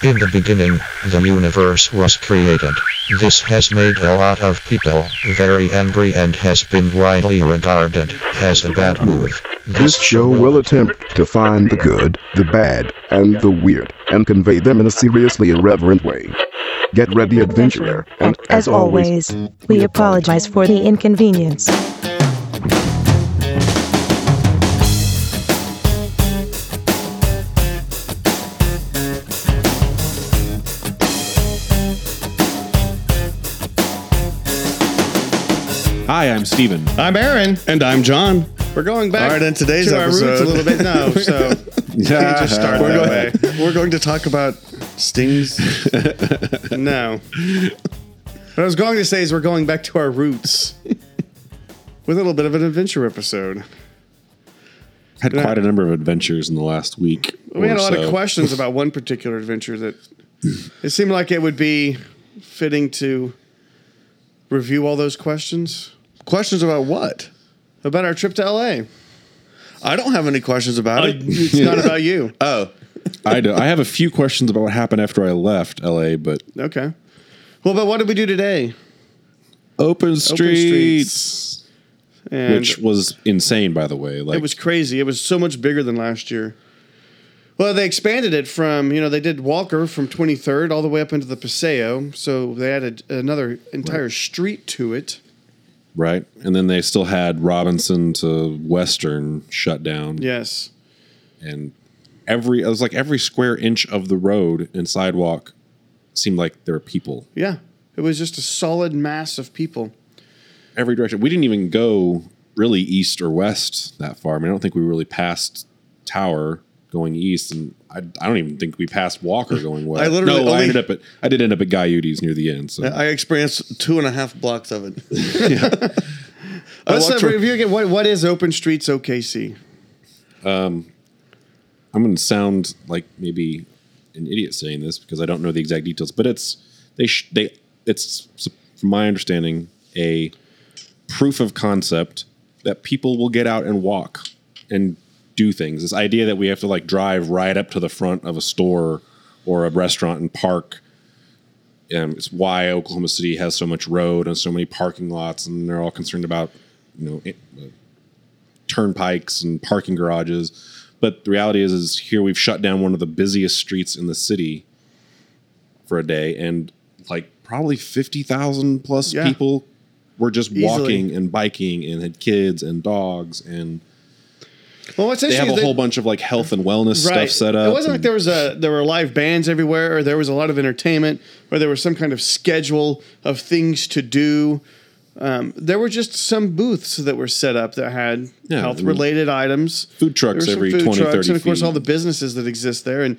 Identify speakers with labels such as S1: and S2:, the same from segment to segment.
S1: In the beginning, the universe was created. This has made a lot of people very angry and has been widely regarded as a bad move.
S2: This show will attempt to find the good, the bad, and the weird, and convey them in a seriously irreverent way. Get ready, adventurer, and
S3: As always, we apologize for the inconvenience.
S4: Hi, I'm Steven.
S5: I'm Aaron.
S6: And I'm John.
S5: We're going back
S6: All right, in today's
S5: to our roots a little bit now, so we just start
S6: we're,
S5: that
S6: going,
S5: way.
S6: we're going to talk about stings.
S5: No. What I was going to say is we're going back to our roots with a little bit of an adventure episode.
S4: Had quite a number of adventures in the last week.
S5: We had
S4: or
S5: a lot
S4: so.
S5: of questions about one particular adventure that it seemed like it would be fitting to review all those questions
S6: Questions about what?
S5: about our trip to LA.
S6: I don't have any questions about it.
S5: Uh, it's not about you.
S6: Oh,
S4: I, do, I have a few questions about what happened after I left LA, but
S5: Okay. Well, but what did we do today?
S4: Open Streets,
S5: Streets. And
S4: which was insane, by the way. Like
S5: It was crazy. It was so much bigger than last year. Well, they expanded it from, you know, they did Walker from 23rd all the way up into the Paseo. So they added another entire street to it.
S4: Right, and then they still had Robinson to Western shut down,
S5: Yes.
S4: and every it was like every square inch of the road and sidewalk seemed like there were people
S5: Yeah. It was just a solid mass of people.
S4: every direction. We didn't even go really east or west that far. I mean, I don't think we really passed Tower going east, and I, I don't even think we passed Walker going west.
S6: I literally
S4: no, I ended up at I did end up at Guyutes near the end. So
S6: I experienced two and a half blocks of it.
S5: Let's uh, review again. What, what is Open Streets OKC?
S4: Um, I'm going to sound like maybe an idiot saying this because I don't know the exact details, but it's they sh- they it's from my understanding a proof of concept that people will get out and walk and do things. This idea that we have to like drive right up to the front of a store or a restaurant and park. Um, it's why Oklahoma City has so much road and so many parking lots, and they're all concerned about you know it, turnpikes and parking garages. But the reality is, is here we've shut down one of the busiest streets in the city for a day, and like probably fifty thousand plus
S5: Yeah.
S4: people were just
S5: Easily.
S4: walking and biking and had kids and dogs, and
S5: Well, what's
S4: they have a
S5: is
S4: whole bunch of like health and wellness stuff set up.
S5: It wasn't like there was a there were live bands everywhere, or there was a lot of entertainment, or there was some kind of schedule of things to do. Um, there were just some booths that were set up that had
S4: Yeah,
S5: health related items,
S4: food trucks every
S5: some
S4: 20, 30
S5: and of course
S4: feet.
S5: all the businesses that exist there. And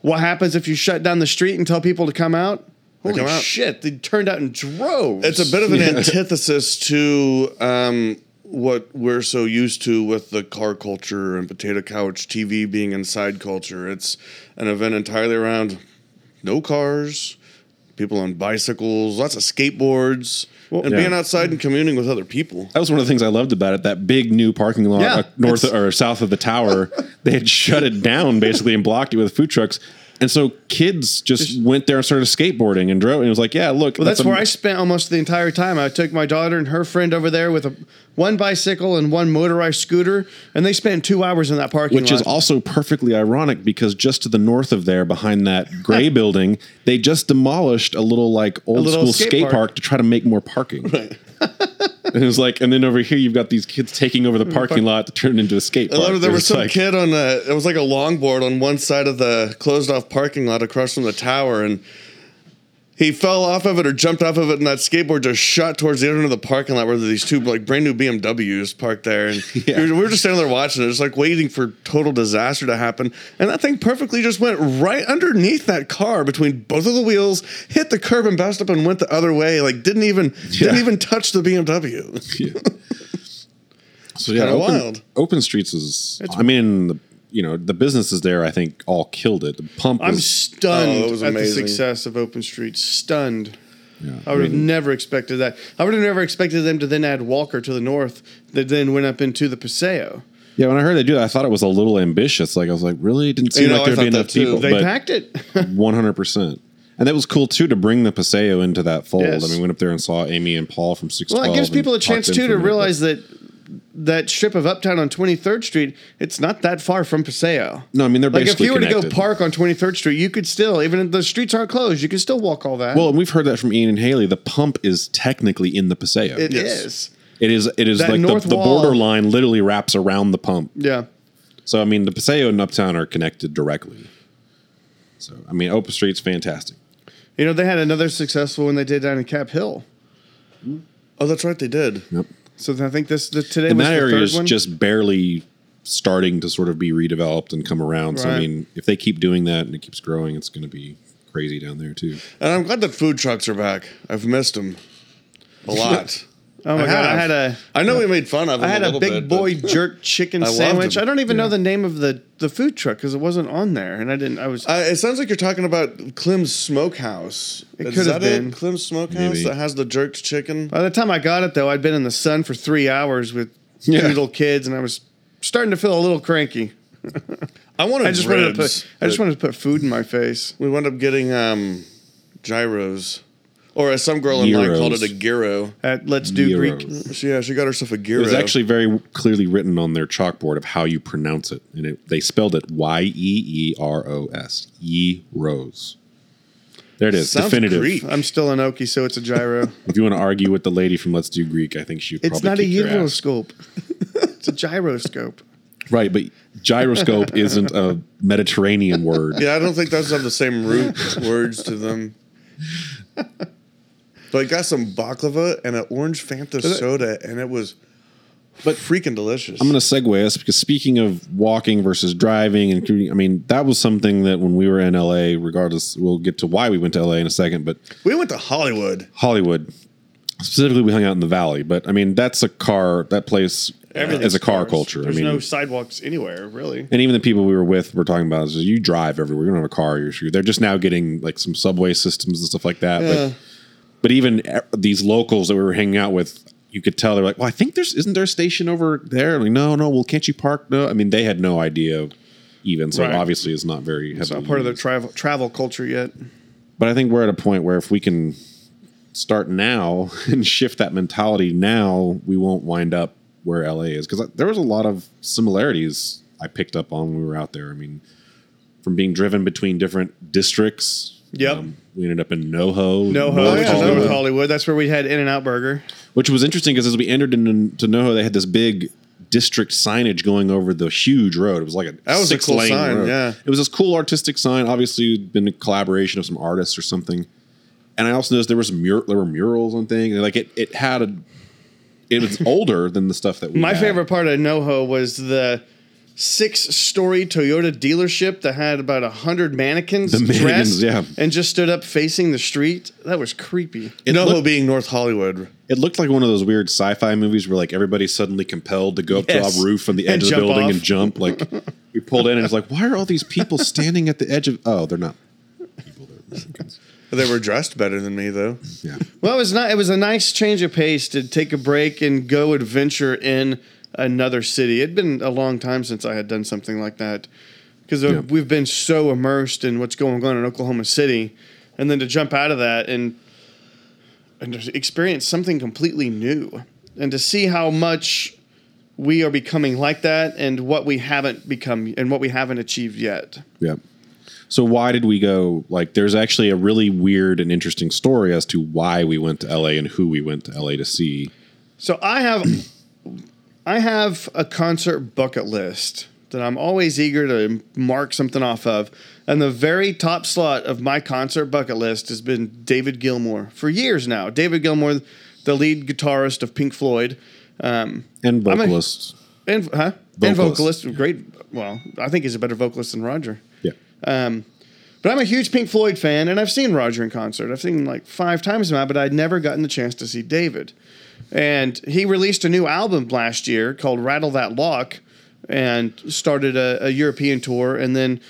S5: what happens if you shut down the street and tell people to come out? Holy
S6: come out.
S5: shit! They turned out in droves.
S6: It's a bit of an antithesis to um, what we're so used to with the car culture and potato couch TV being inside culture. It's an event entirely around no cars, people on bicycles, lots of skateboards, and
S4: Yeah.
S6: being outside and communing with other people.
S4: That was one of the things I loved about it. That big new parking lot
S5: Yeah,
S4: north or south of the tower, they had shut it down basically and blocked it with food trucks. And so kids just, went there and started skateboarding and drove. And it was like, yeah, look,
S5: Well, that's,
S4: a-
S5: where I spent almost the entire time. I took my daughter and her friend over there with a one bicycle and one motorized scooter, and they spent two hours in that parking
S4: which
S5: lot.
S4: is also perfectly ironic because just to the north of there, behind that gray building, they just demolished a little like old
S5: little
S4: school
S5: skate
S4: skate,
S5: park.
S4: park. to try to make more parking. and it was like, and then over here you've got these kids taking over the parking lot to turn it into a skate
S6: I
S4: park.
S6: love. There was some
S4: like-
S6: kid on a. It was like a longboard on one side of the closed off parking lot across from the tower, and he fell off of it or jumped off of it, and that skateboard just shot towards the other end of the parking lot where these two like brand new BMWs parked there, and
S4: Yeah.
S6: we were just standing there watching it, just like waiting for total disaster to happen, and that thing perfectly just went right underneath that car between both of the wheels, hit the curb and bounced up and went the other way, like didn't even didn't even touch the BMW.
S4: So yeah, open,
S6: wild.
S4: open streets is. I mean, the, you know, the businesses there, I think, all killed it. The pump.
S5: I'm
S4: was,
S5: stunned
S6: Oh, was
S5: at the success of Open Street. Stunned.
S4: yeah,
S5: I would have
S4: mean,
S5: never expected that. I would have never expected them to then add Walker to the north, that then went up into the Paseo.
S4: Yeah, when I heard they do that, I thought it was a little ambitious. Like I was like, really? It didn't seem
S6: You know,
S4: like there'd be enough
S6: too.
S4: people.
S5: They
S4: but
S5: packed it.
S4: One hundred percent. And that was cool too to bring the Paseo into that fold.
S5: Yes.
S4: I mean, we went up there and saw Amy and Paul from Six.
S5: well, it gives people a chance too to realize that that strip of Uptown on 23rd Street, it's not that far from Paseo.
S4: No, I mean they're
S5: Like if you were to go park on 23rd Street, you could still, even if the streets aren't closed, you could still walk all that.
S4: Well, and we've heard that from Ian and Haley. The pump is technically in the Paseo.
S5: it
S6: yes.
S5: is.
S4: It is. It is
S5: That
S4: like the,
S5: north
S4: the
S5: wall-
S4: border line literally wraps around the pump.
S5: Yeah.
S4: So I mean, the Paseo and Uptown are connected directly. So I mean, Open Street's fantastic.
S5: You know, they had another successful one they did down in Cap Hill.
S6: Oh, that's right, they did.
S4: Yep.
S5: So I think this the, today
S4: And
S5: was
S4: that
S5: the
S4: area
S5: third
S4: is
S5: one.
S4: just barely starting to sort of be redeveloped and come around. So I mean, if they keep doing that and it keeps growing, it's going to be crazy down there too.
S6: And I'm glad that food trucks are back. I've missed them a lot.
S5: oh my
S6: I
S5: god, I had a
S6: I know we made fun of them
S5: I had a,
S6: little
S5: big
S6: bit, but-
S5: boy jerk chicken
S6: I loved
S5: sandwich.
S6: them.
S5: I don't even know the name of the the food truck because it wasn't on there, and I didn't. I was.
S6: Uh, it sounds like you're talking about Clem's Smokehouse.
S5: It
S6: Is
S5: could have
S6: that
S5: been.
S6: it? Clem's Smokehouse
S4: Maybe.
S6: that has the jerked chicken.
S5: by the time I got it, though, I'd been in the sun for three hours with
S4: Yeah.
S5: two little kids, and I was starting to feel a little cranky.
S6: I wanted
S5: I just wanted to put. I just wanted to put food in my face.
S6: We wound up getting um, gyros, or as some girl in line called it a gyro.
S5: At Let's Do Greek.
S6: She, yeah, she got herself a gyro.
S4: It was actually very clearly written on their chalkboard of how you pronounce it, and it, they spelled it Y E E R O S. Ye Rose. There it is.
S6: Sounds
S4: definitive.
S6: Greek.
S5: I'm still an Okie, so it's a gyro.
S4: If you want to argue with the lady from Let's Do Greek, I think she would
S5: it's
S4: probably
S5: not a
S4: kick your ass.
S5: gyroscope. it's a gyroscope.
S4: Right, but gyroscope isn't a Mediterranean word.
S6: Yeah, I don't think those have the same root words to them. But I got some baklava and an orange Fanta soda, and it was but freaking delicious.
S4: I'm going to segue us because speaking of walking versus driving and commuting, I mean that was something that when we were in LA, regardless, we'll get to why we went to LA in a second, but
S6: we went to Hollywood.
S4: Hollywood specifically, we hung out in the Valley. But I mean that's a car that place is a car
S5: cars.
S4: culture.
S5: There's
S4: I mean,
S5: no sidewalks anywhere, really.
S4: and even the people we were with were talking about is you drive everywhere. You don't have a car. You're sure. They're just now getting like some subway systems and stuff like that.
S6: Yeah.
S4: But but even e- these locals that we were hanging out with, you could tell they're like, well, I think there's isn't there a station over there? Like, no, no. Well, can't you park? No. I mean, they had no idea. Even so,
S5: Right.
S4: obviously, it's not very.
S5: It's not part of their travel travel culture yet.
S4: But I think we're at a point where if we can start now and shift that mentality now, we won't wind up where LA is because uh, there was a lot of similarities I picked up on when we were out there. I mean, from being driven between different districts.
S5: Yep.
S4: Um, we ended up in NoHo,
S5: NoHo,
S4: North
S5: which is
S6: Hollywood.
S5: North Hollywood. That's where we had In-N-Out Burger.
S4: which was interesting because as we entered into NoHo, they had this big district signage going over the huge road. It was like a
S6: That was a
S4: six
S6: cool
S4: lane
S6: sign,
S4: road.
S6: yeah.
S4: it was this cool artistic sign. Obviously, it'd been a collaboration of some artists or something. And I also noticed there was mur- there were murals on things. Like it, it had a. It was older than the stuff that we.
S5: My
S4: had.
S5: favorite part of NoHo was the six-story Toyota dealership that had about a hundred mannequins,
S4: The mannequins,
S5: dressed
S4: yeah.
S5: and just stood up facing the street. That was creepy.
S4: It
S6: NoHo
S4: looked,
S6: being North Hollywood.
S4: it looked like one of those weird sci-fi movies where like everybody's suddenly compelled to go up
S5: Yes.
S4: to a roof on the
S5: And
S4: edge of the building
S5: off.
S4: and jump. Like we pulled in and it's like, why are all these people standing at the edge of? Oh, they're not. people, they're-
S6: They were dressed better than me, though.
S4: Yeah.
S5: Well, it was not. It was a nice change of pace to take a break and go adventure in another city. It'd been a long time since I had done something like that because
S4: Yeah.
S5: we've been so immersed in what's going on in Oklahoma City, and then to jump out of that and and experience something completely new, and to see how much we are becoming like that, and what we haven't become, and what we haven't achieved yet.
S4: Yeah. So why did we go? Like, there's actually a really weird and interesting story as to why we went to LA and who we went to LA to see.
S5: So I have I have a concert bucket list that I'm always eager to mark something off of. And the very top slot of my concert bucket list has been David Gilmour for years now. David Gilmour, the lead guitarist of Pink Floyd. Um,
S4: And
S5: I'm a- and huh? And
S4: Vocalist.
S5: vocalist, great. Well, I think he's a better vocalist than Roger.
S4: yeah.
S5: Um, But I'm a huge Pink Floyd fan, and I've seen Roger in concert. I've seen him like five times now, but I'd never gotten the chance to see David. And he released a new album last year called Rattle That Lock and started a, a European tour and then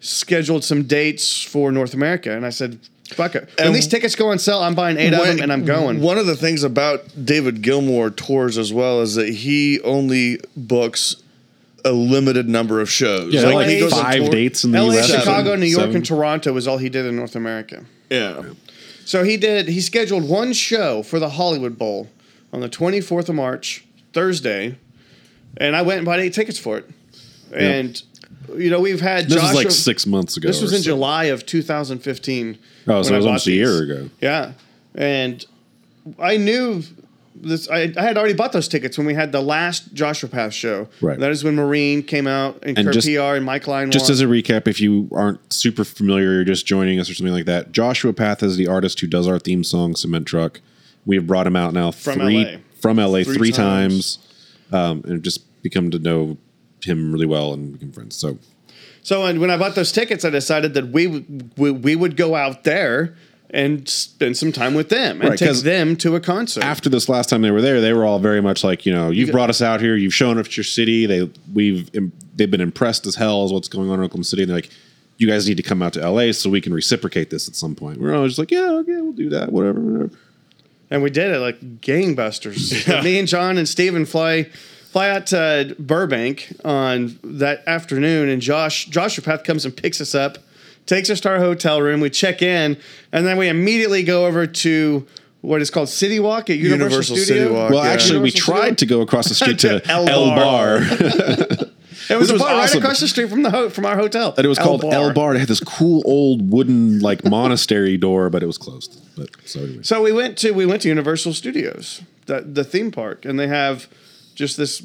S5: scheduled some dates for North America. And I said, fuck it. When
S6: And-
S5: these tickets go on sale, I'm buying eight of them and I'm going.
S6: One of the things about David Gilmour tours as well is that he only books a limited number of shows.
S4: Yeah, like,
S5: he goes
S4: five
S6: tour-
S4: dates in the
S5: LA,
S4: U.S.
S5: Chicago,
S4: something?
S5: New York,
S4: Seven?
S5: and Toronto was all he did in North America.
S6: Yeah.
S5: So he did. He scheduled one show for the Hollywood Bowl on the 24th of March, Thursday, and I went and bought eight tickets for it. And you know we've had
S4: This
S5: Joshua,
S4: was like six months ago.
S5: This was in
S4: so.
S5: July of 2015.
S4: Oh, so it was almost a year ago.
S5: Yeah, and I knew this. I, I had already bought those tickets when we had the last Joshua Path show.
S4: Right.
S5: That is when Maureen came out and,
S4: And
S5: Kurt
S4: just-
S5: PR and Mike Line.
S4: Just
S5: won.
S4: as a recap, if you aren't super familiar, you're just joining us or something like that. Joshua Path is the artist who does our theme song, Cement Truck. We have brought him out now
S5: From
S4: three
S5: LA.
S4: from LA three,
S6: Three
S4: times,
S6: times.
S4: um, and just become to know him really well and become friends. So
S5: So and when I bought those tickets, I decided that we would- we, we would go out there and spend some time with them and
S4: Right,
S5: take them to a concert.
S4: after this last time they were there, they were all very much like, you know, you've brought us out here, you've shown us your city. They we've they've been impressed as hell as what's going on in Oklahoma City. And they're like, you guys need to come out to LA so we can reciprocate this at some point. We're always like, yeah, okay, we'll do that, whatever. whatever.
S5: And we did it like gangbusters. Me and John and Steven fly fly out to Burbank on that afternoon, and Josh Joshua Path comes and picks us up, takes us to our hotel room. We check in, and then we immediately go over to what is called City Walk at Universal,
S6: Universal
S5: Studio.
S6: City Walk.
S4: Well,
S6: Yeah.
S4: actually, we tried
S5: Studio?
S4: to go across the street to
S5: El
S4: El
S5: Bar.
S4: Bar.
S5: It was, a
S4: was
S5: bar right across the street from the ho- from our hotel.
S4: and it was called El Bar. It had this cool old wooden like monastery door, but it was closed. But so anyway.
S5: So we went to we went to Universal Studios, the the theme park, and they have just this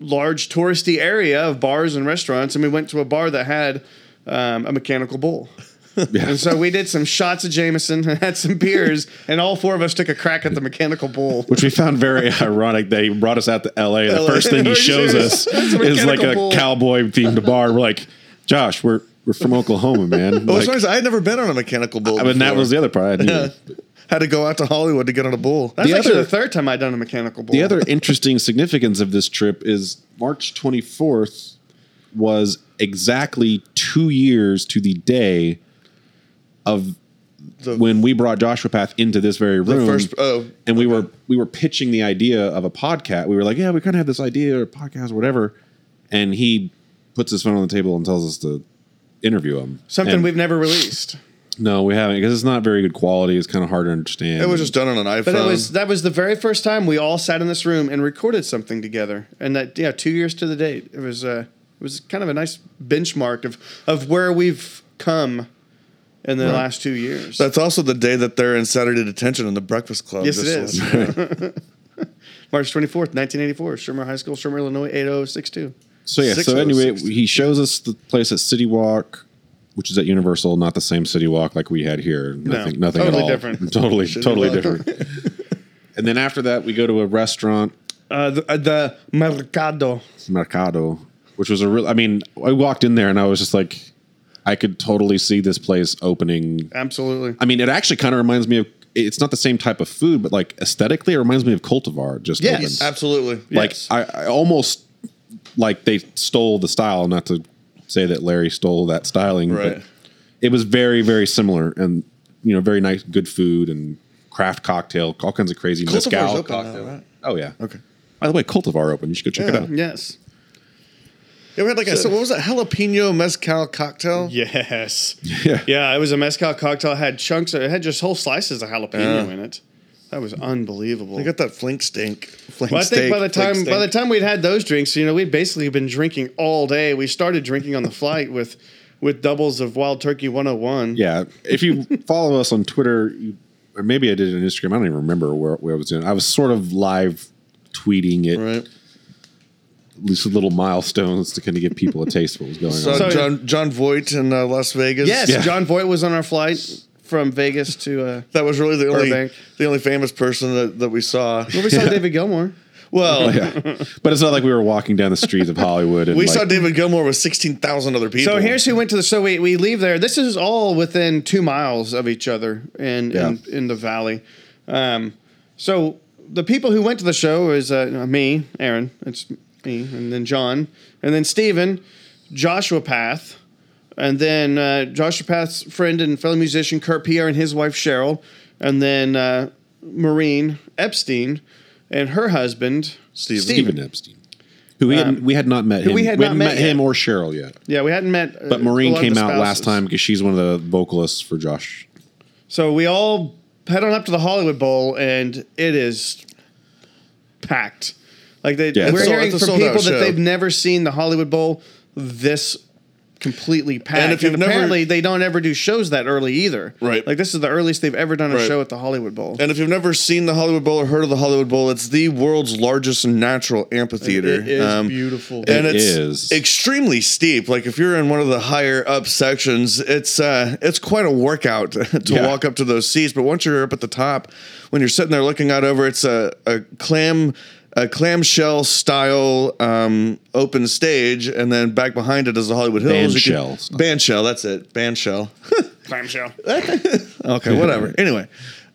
S5: large touristy area of bars and restaurants. And we went to a bar that had um, a mechanical bull.
S4: Yeah.
S5: And so we did some shots of Jameson and had some beers, and all four of us took a crack at the mechanical bull.
S4: Which we found very ironic. They brought us out to LA. The first thing he shows us is like a
S5: bull.
S4: cowboy themed bar. We're like, Josh, we're we're from Oklahoma, man.
S6: Well, oh,
S4: Like,
S6: funny is I had never been on a mechanical bull.
S4: I mean, that was the other part. I knew.
S6: Had to go out to Hollywood to get on a bull.
S5: That's
S4: The
S5: actually
S4: other-
S5: the third time I'd done a mechanical bull.
S4: The other interesting significance of this trip is March 24th was exactly two years to the day of
S6: The-
S4: when we brought Joshua Path into this very
S6: The
S4: room.
S6: first, oh,
S4: and we were we were pitching the idea of a podcast. We were like, yeah, we kind of had this idea or a podcast or whatever. And he puts his phone on the table and tells us to interview him.
S5: something
S4: And-
S5: we've never released.
S4: no, we haven't because it's not very good quality. It's kind of hard to understand.
S6: it was just done on an iPhone.
S5: But it was that was the very first time we all sat in this room and recorded something together. And that yeah, two years to the date. It was uh it was kind of a nice benchmark of of where we've come in the last two years.
S6: That's also the day that they're in Saturday detention in the Breakfast Club.
S5: yes, it
S6: just
S5: is.
S6: to let you know.
S5: March twenty fourth, nineteen eighty four, Shermer High School, Shermer, Illinois, eight oh six two.
S4: So yeah. So
S6: oh
S4: anyway, he shows us the place at City Walk, which is at Universal, not the same City Walk like we had here. Nothing. nothing
S5: totally
S4: at all.
S5: different.
S4: Totally,
S6: City
S4: totally
S6: Walk.
S4: different. and then after that, we go to a restaurant,
S5: Uh, the, uh, the Mercado.
S4: Mercado, which was a real. I mean, I walked in there and I was just like, I could totally see this place opening.
S5: Absolutely.
S4: I mean, it actually kind of reminds me of. It's not the same type of food, but like aesthetically, it reminds me of Cultivar. Just
S5: Yes,
S4: opened.
S6: Absolutely.
S4: like
S5: Yes.
S4: I, I almost like they stole the style not to say that larry stole that styling
S6: Right.
S4: but it was very very similar and you know very nice good food and craft cocktail all kinds of crazy
S6: Cultivar's
S4: mezcal
S6: open
S4: cocktail.
S6: right?
S4: oh yeah
S6: Okay.
S4: by the way cultivar open you should go check it out
S5: Yes.
S6: Yeah, we had like a, so what was that? Jalapeno mezcal cocktail?
S5: Yes.
S4: yeah
S5: Yeah, it was a mezcal cocktail. It had chunks. Of, it had just whole slices of jalapeno
S6: Yeah.
S5: in it. That was unbelievable.
S6: We got that flink stink. Flink
S5: Well, I think
S6: steak,
S5: by the time by the time we'd had those drinks, you know, we'd basically been drinking all day. We started drinking on the flight with with doubles of Wild Turkey 101.
S4: yeah if you follow us on twitter you, or maybe i did it on instagram i don't even remember where, where i was doing i was sort of live tweeting it
S6: right.
S4: These little milestones to kind of give people a taste of what was going
S6: So,
S4: on
S5: So-
S6: John Jon Voight in uh, Las Vegas.
S5: Yes,
S4: Yeah.
S5: Jon Voight was on our flight from Vegas to. Uh,
S6: that was really the only
S5: Burbank.
S6: the only famous person that, that we saw.
S5: well, we saw David Gilmour.
S6: Well,
S4: Oh, yeah. But it's not like we were walking down the streets of Hollywood. And
S6: we
S4: like,
S6: saw David Gilmour with sixteen thousand other people.
S5: So here's who went to the. So we, we leave there. This is all within two miles of each other in
S4: Yeah.
S5: in, in the valley. Um, so the people who went to the show is uh, me, Aaron. It's me, and then John, and then Stephen, Joshua Path, and then uh, Joshua Path's friend and fellow musician Kurt Pierre and his wife Cheryl, and then uh, Maureen Epstein and her husband
S6: Steven.
S4: Stephen Epstein, Who we had we had not met him.
S5: we had not
S4: hadn't
S5: met
S4: met him or Cheryl yet.
S5: Yeah, we hadn't met. uh,
S4: But
S5: a
S4: Maureen came out last time because she's one of the vocalists for Josh.
S5: So we all head on up to the Hollywood Bowl, and it is packed. Like they,
S4: yeah,
S5: we're
S6: sold-
S5: hearing from people that
S6: show.
S5: they've never seen the Hollywood Bowl this completely packed. And,
S6: if you've never-
S5: apparently, they don't ever do shows that early either.
S6: Right.
S5: Like this is the earliest they've ever done a
S6: Right.
S5: show at the Hollywood Bowl.
S6: And if you've never seen the Hollywood Bowl or heard of the Hollywood Bowl, it's the world's largest natural amphitheater.
S5: It is
S6: Um,
S5: beautiful.
S6: and
S4: It
S6: it's
S4: is.
S6: extremely steep. Like if you're in one of the higher up sections, it's uh, it's quite a workout to
S4: Yeah.
S6: walk up to those seats. But once you're up at the top, when you're sitting there looking out over, it's a, a clam a clamshell style um, open stage, and then back behind it is the Hollywood Hills. You
S4: Bandshell.
S6: Bandshell, that's it. Bandshell.
S5: Clamshell.
S6: Okay, whatever. anyway,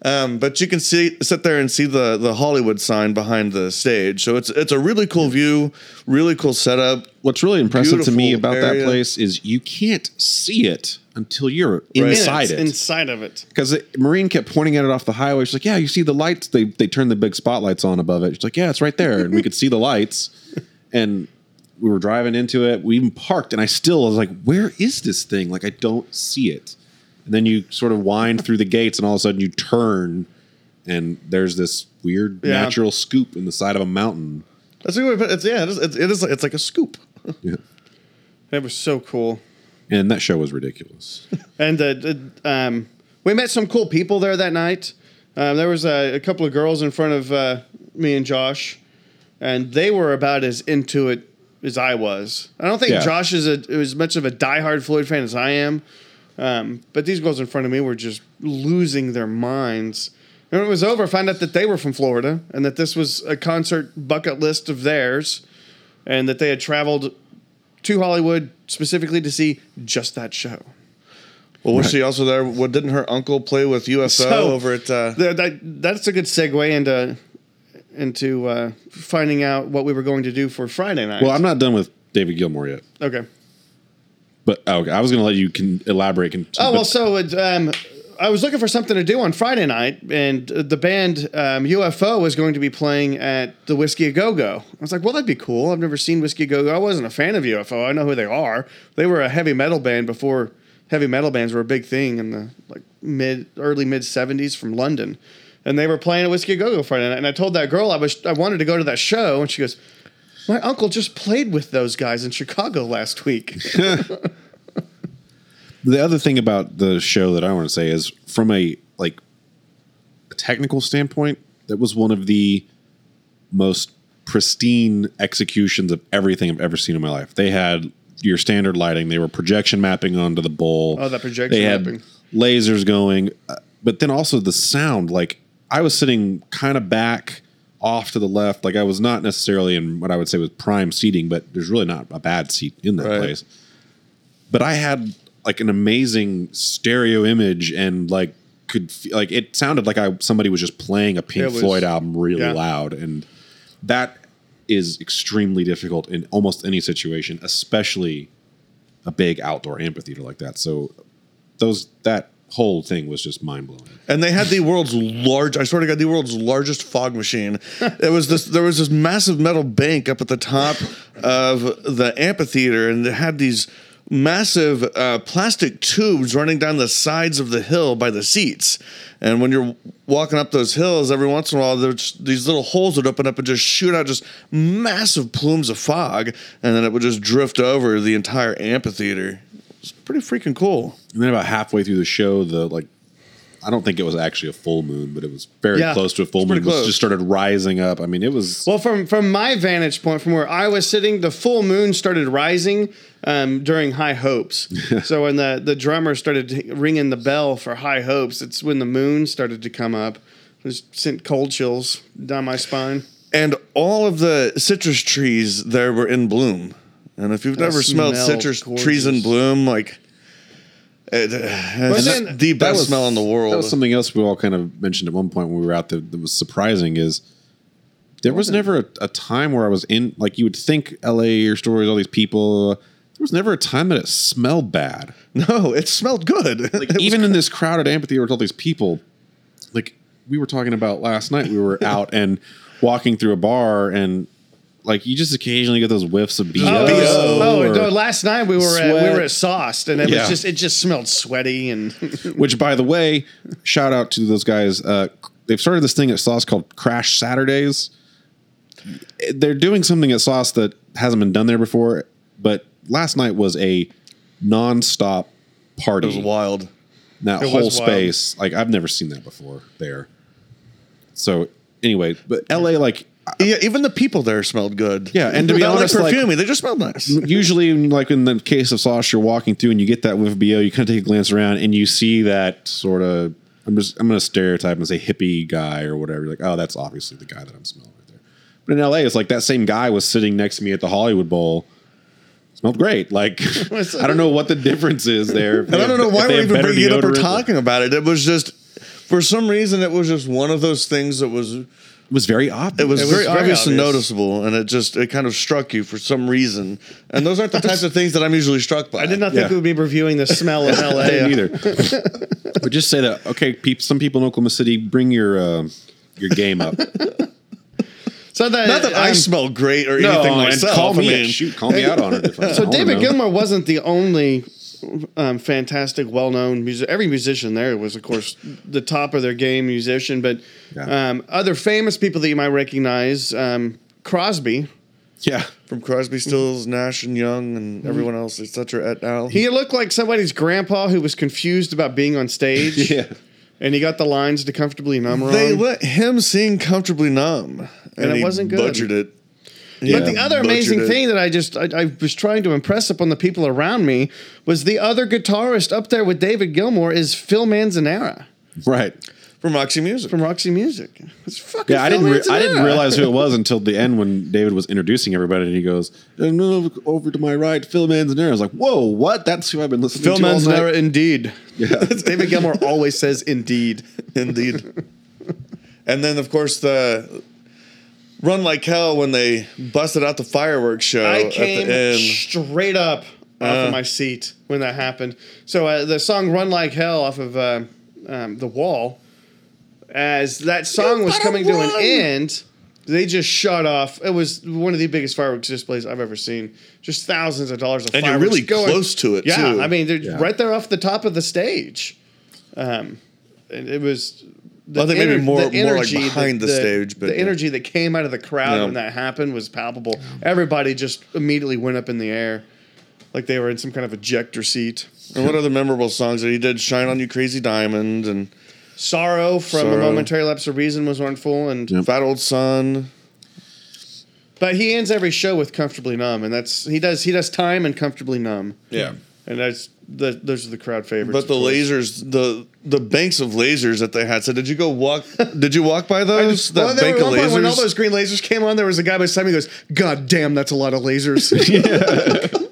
S6: um, but you can see sit there and see the the Hollywood sign behind the stage. So it's it's a really cool view, really cool setup.
S4: What's really impressive to me
S6: Beautiful
S4: about that place is you can't see it until you're inside
S5: In
S4: it.
S5: Inside of it.
S4: Because Maureen kept pointing at it off the highway. She's like, "Yeah, you see the lights? They they turn the big spotlights on above it." She's like, "Yeah, it's right there," and we could see the lights. And we were driving into it. We even parked, and I still was like, "Where is this thing? Like, I don't see it." And then you sort of wind through the gates, and all of a sudden you turn, and there's this weird
S5: Yeah.
S4: natural scoop in the side of a mountain.
S6: That's a good way to put it. It's, yeah, it is, it is. It's like a scoop.
S4: Yeah.
S5: It was so cool.
S4: And that show was ridiculous.
S5: And uh, d- um, we met some cool people there that night. Um, there was a, a couple of girls in front of uh, me and Josh, and they were about as into it as I was. I don't think
S4: Yeah.
S5: Josh is a, as much of a diehard Floyd fan as I am, um, but these girls in front of me were just losing their minds. And when it was over, I found out that they were from Florida and that this was a concert bucket list of theirs, and that they had traveled to Hollywood specifically to see just that show.
S6: Well, was she also there? What didn't her uncle play with UFO
S5: So,
S6: over at? Uh,
S5: Th- that, that's a good segue into into uh, finding out what we were going to do for Friday night.
S4: well, I'm not done with David Gilmour yet.
S5: okay.
S4: But oh, okay, I was going to let you can elaborate. Can,
S5: Oh well, so it, um, I was looking for something to do on Friday night, and uh, the band um, UFO was going to be playing at the Whisky a Go Go. I was like, well, that'd be cool. I've never seen Whisky a Go Go. I wasn't a fan of UFO. I know who they are. They were a heavy metal band before heavy metal bands were a big thing in the like mid early mid '70s from London, and they were playing at Whisky a Go Go Friday night. And I told that girl I was I wanted to go to that show, and she goes. My uncle just played with those guys in Chicago last week.
S4: the other thing about the show that I want to say is from a like a technical standpoint, that was one of the most pristine executions of everything I've ever seen in my life. They had your standard lighting. They were projection mapping onto the bowl.
S5: Oh, that projection
S4: They had
S5: mapping.
S4: lasers going, uh, but then also the sound. Like I was sitting kind of back off to the left. Like I was not necessarily in what I would say was prime seating, but there's really not a bad seat in that
S6: Right.
S4: place but I had like an amazing stereo image and like could fe- like it sounded like I somebody was just playing a Pink
S5: was-
S4: Floyd album really
S5: yeah.
S4: loud and that is extremely difficult in almost any situation, especially a big outdoor amphitheater like that. So those that whole thing was just mind blowing.
S6: and they had the world's large. I swear to God, the world's largest fog machine. it was this. There was this massive metal bank up at the top of the amphitheater, and it had these massive uh, plastic tubes running down the sides of the hill by the seats. And when you're walking up those hills, every once in a while, there's these little holes would open up and just shoot out just massive plumes of fog, and then it would just drift over the entire amphitheater. Pretty freaking cool.
S4: And then about halfway through the show, the like I don't think it was actually a full moon, but it was very
S5: Yeah,
S4: close to a full moon.
S6: pretty
S4: It was-
S6: close.
S4: just started rising up. I mean, it was
S5: Well, from from my vantage point, from where I was sitting, the full moon started rising um, during High Hopes. so when the the drummer started ringing the bell for High Hopes, it's when the moon started to come up. It just sent cold chills down my spine.
S6: and all of the citrus trees there were in bloom. And if you've
S5: That
S6: never smelled
S5: smelled
S6: citrus
S5: gorgeous.
S6: trees in bloom, like it, uh, it's
S5: then-
S6: the best
S4: was-
S6: smell in the world.
S4: That was something else we all kind of mentioned at one point when we were out there that was surprising is there was never a, a time where I was in like you would think LA or stories, all these people. There was never a time that it smelled bad.
S6: no, it smelled good.
S4: Like
S6: It
S4: even in this crowded amphitheater with all these people, like we were talking about last night, we were out and walking through a bar and like you just occasionally get those whiffs of BO.
S5: Oh, it oh, no, last night we were at, we were at Sauced, and it
S4: Yeah.
S5: was just it just smelled sweaty and
S4: Which, by the way, shout out to those guys. Uh, they've started this thing at Sauce called Crash Saturdays. They're doing something at Sauce that hasn't been done there before, but last night was a non-stop
S6: It
S4: party.
S6: was wild.
S4: that
S5: It was
S4: whole
S5: wild.
S4: space. Like I've never seen that before there. So anyway, but LA, like
S6: Yeah, even the people there smelled good.
S4: Yeah, and to be
S6: Not
S4: honest,
S6: like
S4: like-
S6: perfumey, they just smelled nice.
S4: usually like in the case of sauce you're walking through and you get that whiff of bo you kind of take a glance around and you see that sort of i'm just i'm gonna stereotype and say hippie guy or whatever You're like oh that's obviously the guy that i'm smelling right there but in la it's like that same guy was sitting next to me at the hollywood bowl smelled great like i don't know what the difference is there
S6: And I don't know why we're even bringing it up or talking about it. It was just, for some reason, it was just one of those things that was,
S4: was very obvious
S6: was,
S5: It was
S6: very,
S5: very
S6: obvious and noticeable, and it just, it kind of struck you for some reason. And those aren't the types of things that I'm usually struck by.
S5: I did not think
S4: Yeah.
S5: we would be reviewing the smell of LA.
S4: I didn't either but just say that okay peop, some people in oklahoma city bring your uh, your game up
S5: So that,
S6: Not that I
S5: um,
S6: smell great or
S4: no
S6: anything
S4: and
S6: myself.
S4: call me
S6: I mean,
S4: shoot call me out on it if I-
S5: So David
S4: know.
S5: Gilmour wasn't the only um, fantastic, well-known music. Every musician there was, of course, the top of their game musician. But
S4: Yeah.
S5: um, other famous people that you might recognize, um, Crosby.
S4: yeah
S6: from Crosby, Stills, Nash and Young, and everyone else, etc. Et al.
S5: He looked like somebody's grandpa who was confused about being on stage.
S4: yeah
S5: And he got the lines to comfortably numb wrong.
S6: they let him sing comfortably numb, and,
S5: it
S6: he
S5: wasn't good.
S6: Butchered it.
S5: But the other amazing
S6: it.
S5: thing that I just I, I was trying to impress upon the people around me was the other guitarist up there with David Gilmour is Phil Manzanera
S4: right
S6: from Roxy Music.
S5: from Roxy Music. It's fucking
S4: Yeah, I didn't. Re- I didn't realize who it was until the end when David was introducing everybody, and he goes, "And over, over to my right, Phil Manzanera." I was like, "Whoa, what? That's who I've been listening
S5: Phil
S4: to." all night."
S5: Manzanera, indeed.
S4: Yeah.
S5: David Gilmour always says indeed.
S6: Indeed. and then, of course, the Run Like Hell when they busted out the fireworks show
S5: I
S6: at
S5: came
S6: the end.
S5: straight up off of my seat when that happened. So uh, the song "Run Like Hell" off of uh, um, the Wall, as that song was
S6: gotta
S5: coming to an end, they just shut off. It was one of the biggest fireworks displays I've ever seen. Just thousands of dollars of
S6: And you're
S5: fireworks
S6: really
S5: going.
S6: close to it,
S5: Yeah,
S6: too.
S5: I mean they're
S4: Yeah.
S5: right there off the top of the stage. Um, and it was. The
S6: I think maybe
S5: ener-
S6: more-
S5: the
S6: more like
S5: energy
S6: behind
S5: that-
S6: the stage, but
S5: the
S6: yeah.
S5: energy that came out of the crowd
S6: Yeah.
S5: when that happened was palpable. Everybody just immediately went up in the air, like they were in some kind of ejector seat.
S6: And what other memorable songs that he did? Shine on You Crazy Diamond and
S5: Sorrow from a
S6: Sorrow.
S5: momentary lapse of reason was wonderful, and
S6: Fat Old Sun.
S5: but he ends every show with comfortably numb, and that's he does he does time and comfortably numb,
S6: Yeah.
S5: and that's the, those are the crowd favorites.
S6: But the
S5: course.
S6: lasers, the the banks of lasers that they had. So did you go walk? did you walk by those?
S5: Well,
S6: that
S5: there
S6: bank
S5: were
S6: of
S5: point when all those green lasers came on, there was a guy beside me who goes, God damn, that's a lot of lasers.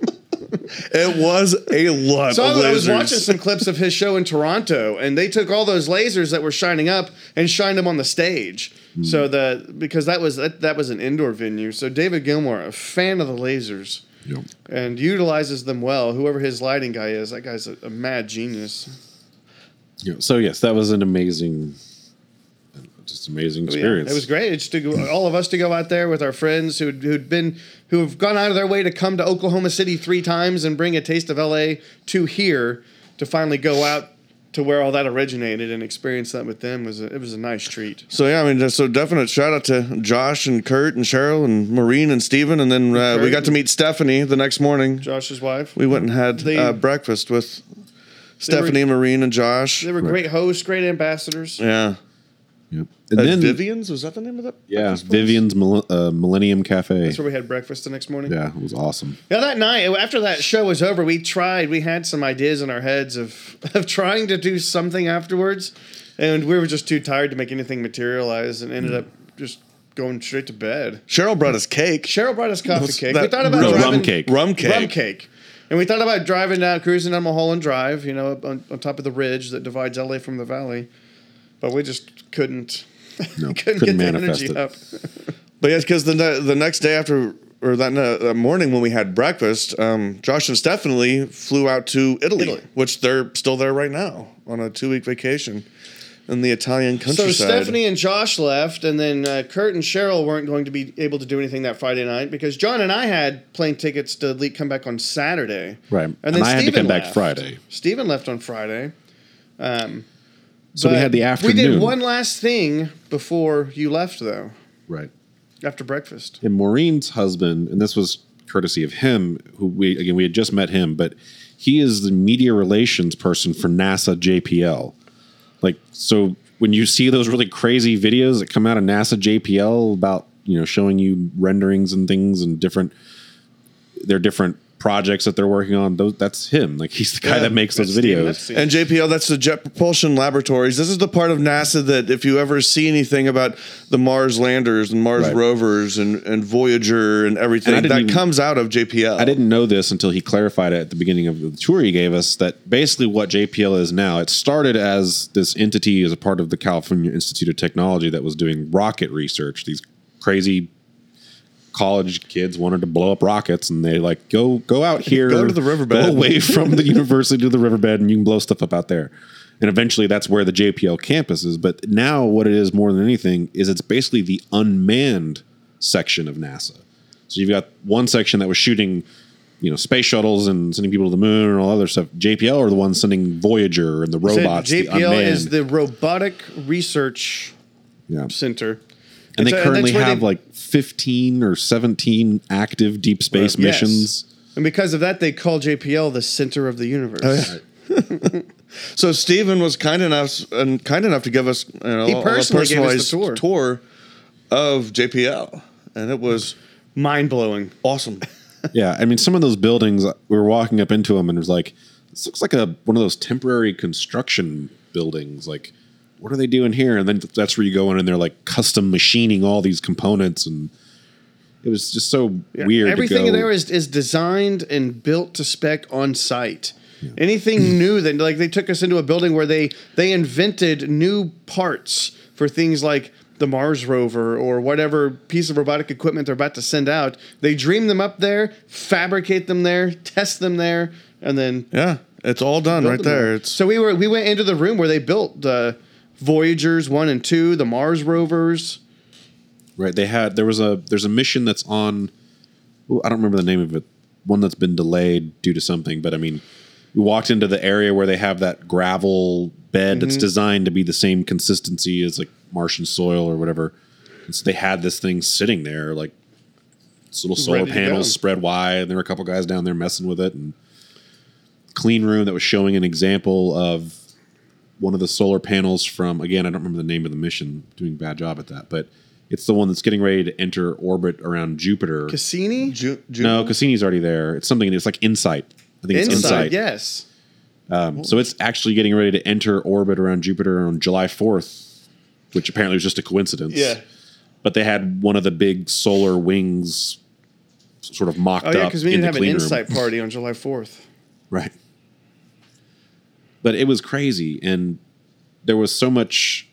S6: it was a lot
S5: So
S6: of
S5: I was
S6: lasers.
S5: watching some clips of his show in Toronto, and they took all those lasers that were shining up and shined them on the stage. So hmm. the because that was that, that was an indoor venue. So David Gilmour, a fan of the lasers,
S4: Yep.
S5: and utilizes them well. Whoever his lighting guy is, that guy's a, a mad genius.
S4: Yeah. So yes, that was an amazing, just amazing
S5: oh, yeah,
S4: experience.
S5: it was great. It's to go, all of us to go out there with our friends who'd, who'd been who have gone out of their way to come to Oklahoma City three times and bring a taste of LA to here to finally go out to where all that originated and experience that with them was a, it was a nice treat.
S6: So yeah, I mean, so definite shout out to Josh and Kurt and Cheryl and Maureen and Steven. and then uh, we got to meet Stephanie the next morning.
S5: Josh's wife.
S6: We went and had
S5: They-
S6: uh, breakfast with Stephanie, Maureen, and Josh.
S5: They were great hosts, great ambassadors.
S6: Yeah,
S4: Yep. And
S6: At
S4: then
S6: Vivian's was that the name of that?
S4: yeah,
S6: place?
S4: Vivian's Mil- uh, Millennium Cafe.
S5: That's where we had breakfast the next morning.
S4: Yeah, it was awesome.
S5: Yeah, that night after that show was over, we tried. We had some ideas in our heads of of trying to do something afterwards, and we were just too tired to make anything materialize, and ended up just going straight to bed.
S6: Cheryl brought us cake.
S5: Cheryl brought us coffee
S6: What's
S5: cake.
S6: that?
S5: We thought about
S6: No,
S5: driving,
S4: rum cake.
S6: Rum cake.
S5: rum cake, and we thought about driving down, cruising down Mulholland Drive, you know, up on, on top of the ridge that divides LA from the valley, but we just couldn't.
S4: No,
S5: couldn't,
S4: couldn't
S5: get the energy
S4: it.
S5: up.
S6: But yes, because the the next day after or that, ne- morning when we had breakfast, um, Josh and Stephanie flew out to Italy,
S5: Italy.
S6: which they're still there right now on a two week vacation. in the Italian countryside. So.
S5: Stephanie and Josh left, and then uh, Kurt and Cheryl weren't going to be able to do anything that Friday night because John and I had plane tickets to le- come back on Saturday.
S4: Right. And I had to come back Friday.
S5: Stephen left on Friday. Um,
S4: So we had the afternoon.
S5: We did one last thing before you left, though,
S4: Right.
S5: after breakfast.
S4: And Maureen's husband, and this was courtesy of him, who we again we had just met him, but he is the media relations person for NASA JPL. Like so when you see those really crazy videos that come out of NASA JPL about, you know, showing you renderings and things and different their different projects that they're working on, those that's him. Like he's the guy
S6: Yeah,
S4: that makes those videos.
S6: And JPL, that's the Jet Propulsion Laboratories. This is the part of NASA that if you ever see anything about the Mars landers and Mars
S4: Right.
S6: rovers and, and Voyager and everything,
S4: And
S6: that
S4: even-
S6: comes out of JPL.
S4: I didn't know this until he clarified it at the beginning of the tour he gave us that basically what JPL is now, it started as this entity as a part of the California Institute of Technology that was doing rocket research. These crazy college kids wanted to blow up rockets and they like go go out here
S6: Go to the riverbed.
S4: go away from the university to the riverbed and you can blow stuff up out there and eventually that's where the JPL campus is but now what it is more than anything is it's basically the unmanned section of NASA so you've got one section that was shooting you know space shuttles and sending people to the moon and all other stuff JPL are the ones sending Voyager and the
S5: So
S4: robots the
S5: JPL
S4: unmanned
S5: is the Robotic Research
S4: yeah.
S5: Center.
S4: And they
S5: It's-
S4: currently
S5: that's where
S4: have
S5: they-
S4: like 15 or 17 active deep space
S5: Right. Yes.
S4: missions
S5: And because of that, they call JPL the center of the universe.
S6: Oh, so Stephen was kind enough and kind enough to give us you know,
S5: He
S6: a
S5: personally gave us
S6: personalized
S5: the tour.
S6: tour of JPL, and it was
S5: Mind blowing.
S6: awesome.
S4: Yeah, I mean, some of those buildings, we were walking up into them, and it was like, this looks like a one of those temporary construction buildings. Like, what are they doing here? And then that's where you go in, and they're like custom machining all these components, and it was just so weird.
S5: Everything
S4: to go.
S5: in there is, is designed and built to spec on site. Anything new that like they took us into a building where they they invented new parts for things like the Mars rover or whatever piece of robotic equipment they're about to send out. They dream them up there, fabricate them there, test them there, and then
S6: Yeah, it's all done right
S5: them
S6: there. It's
S5: so we were we went into the room where they built the Voyagers one and two, the Mars rovers.
S4: right. They had there was a there's a mission that's on. ooh, I don't remember the name of it. One that's been delayed due to something, but I mean, we walked into the area where they have that gravel bed
S5: Mm-hmm.
S4: that's designed to be the same consistency as like Martian soil or whatever. And so they had this thing sitting there, like this little solar
S5: Ready
S4: panels spread wide, and there were a couple guys down there messing with it, and clean room that was showing an example of one of the solar panels from again, I don't remember the name of the mission, doing a bad job at that, but it's the one that's getting ready to enter orbit around Jupiter.
S5: Cassini?
S6: Ju- Ju-
S4: no, Cassini's already there. It's something. It's like Insight. I think it's Insight.
S5: yes.
S4: Um, so it's actually getting ready to enter orbit around Jupiter on July fourth, which apparently was just a coincidence.
S6: Yeah.
S4: But they had one of the big solar wings sort of mocked
S5: Oh yeah,
S4: up
S5: because we
S4: in
S5: didn't
S4: the
S5: have an
S4: clean room.
S5: insight party on July fourth.
S4: Right. But it was crazy. And there was so much.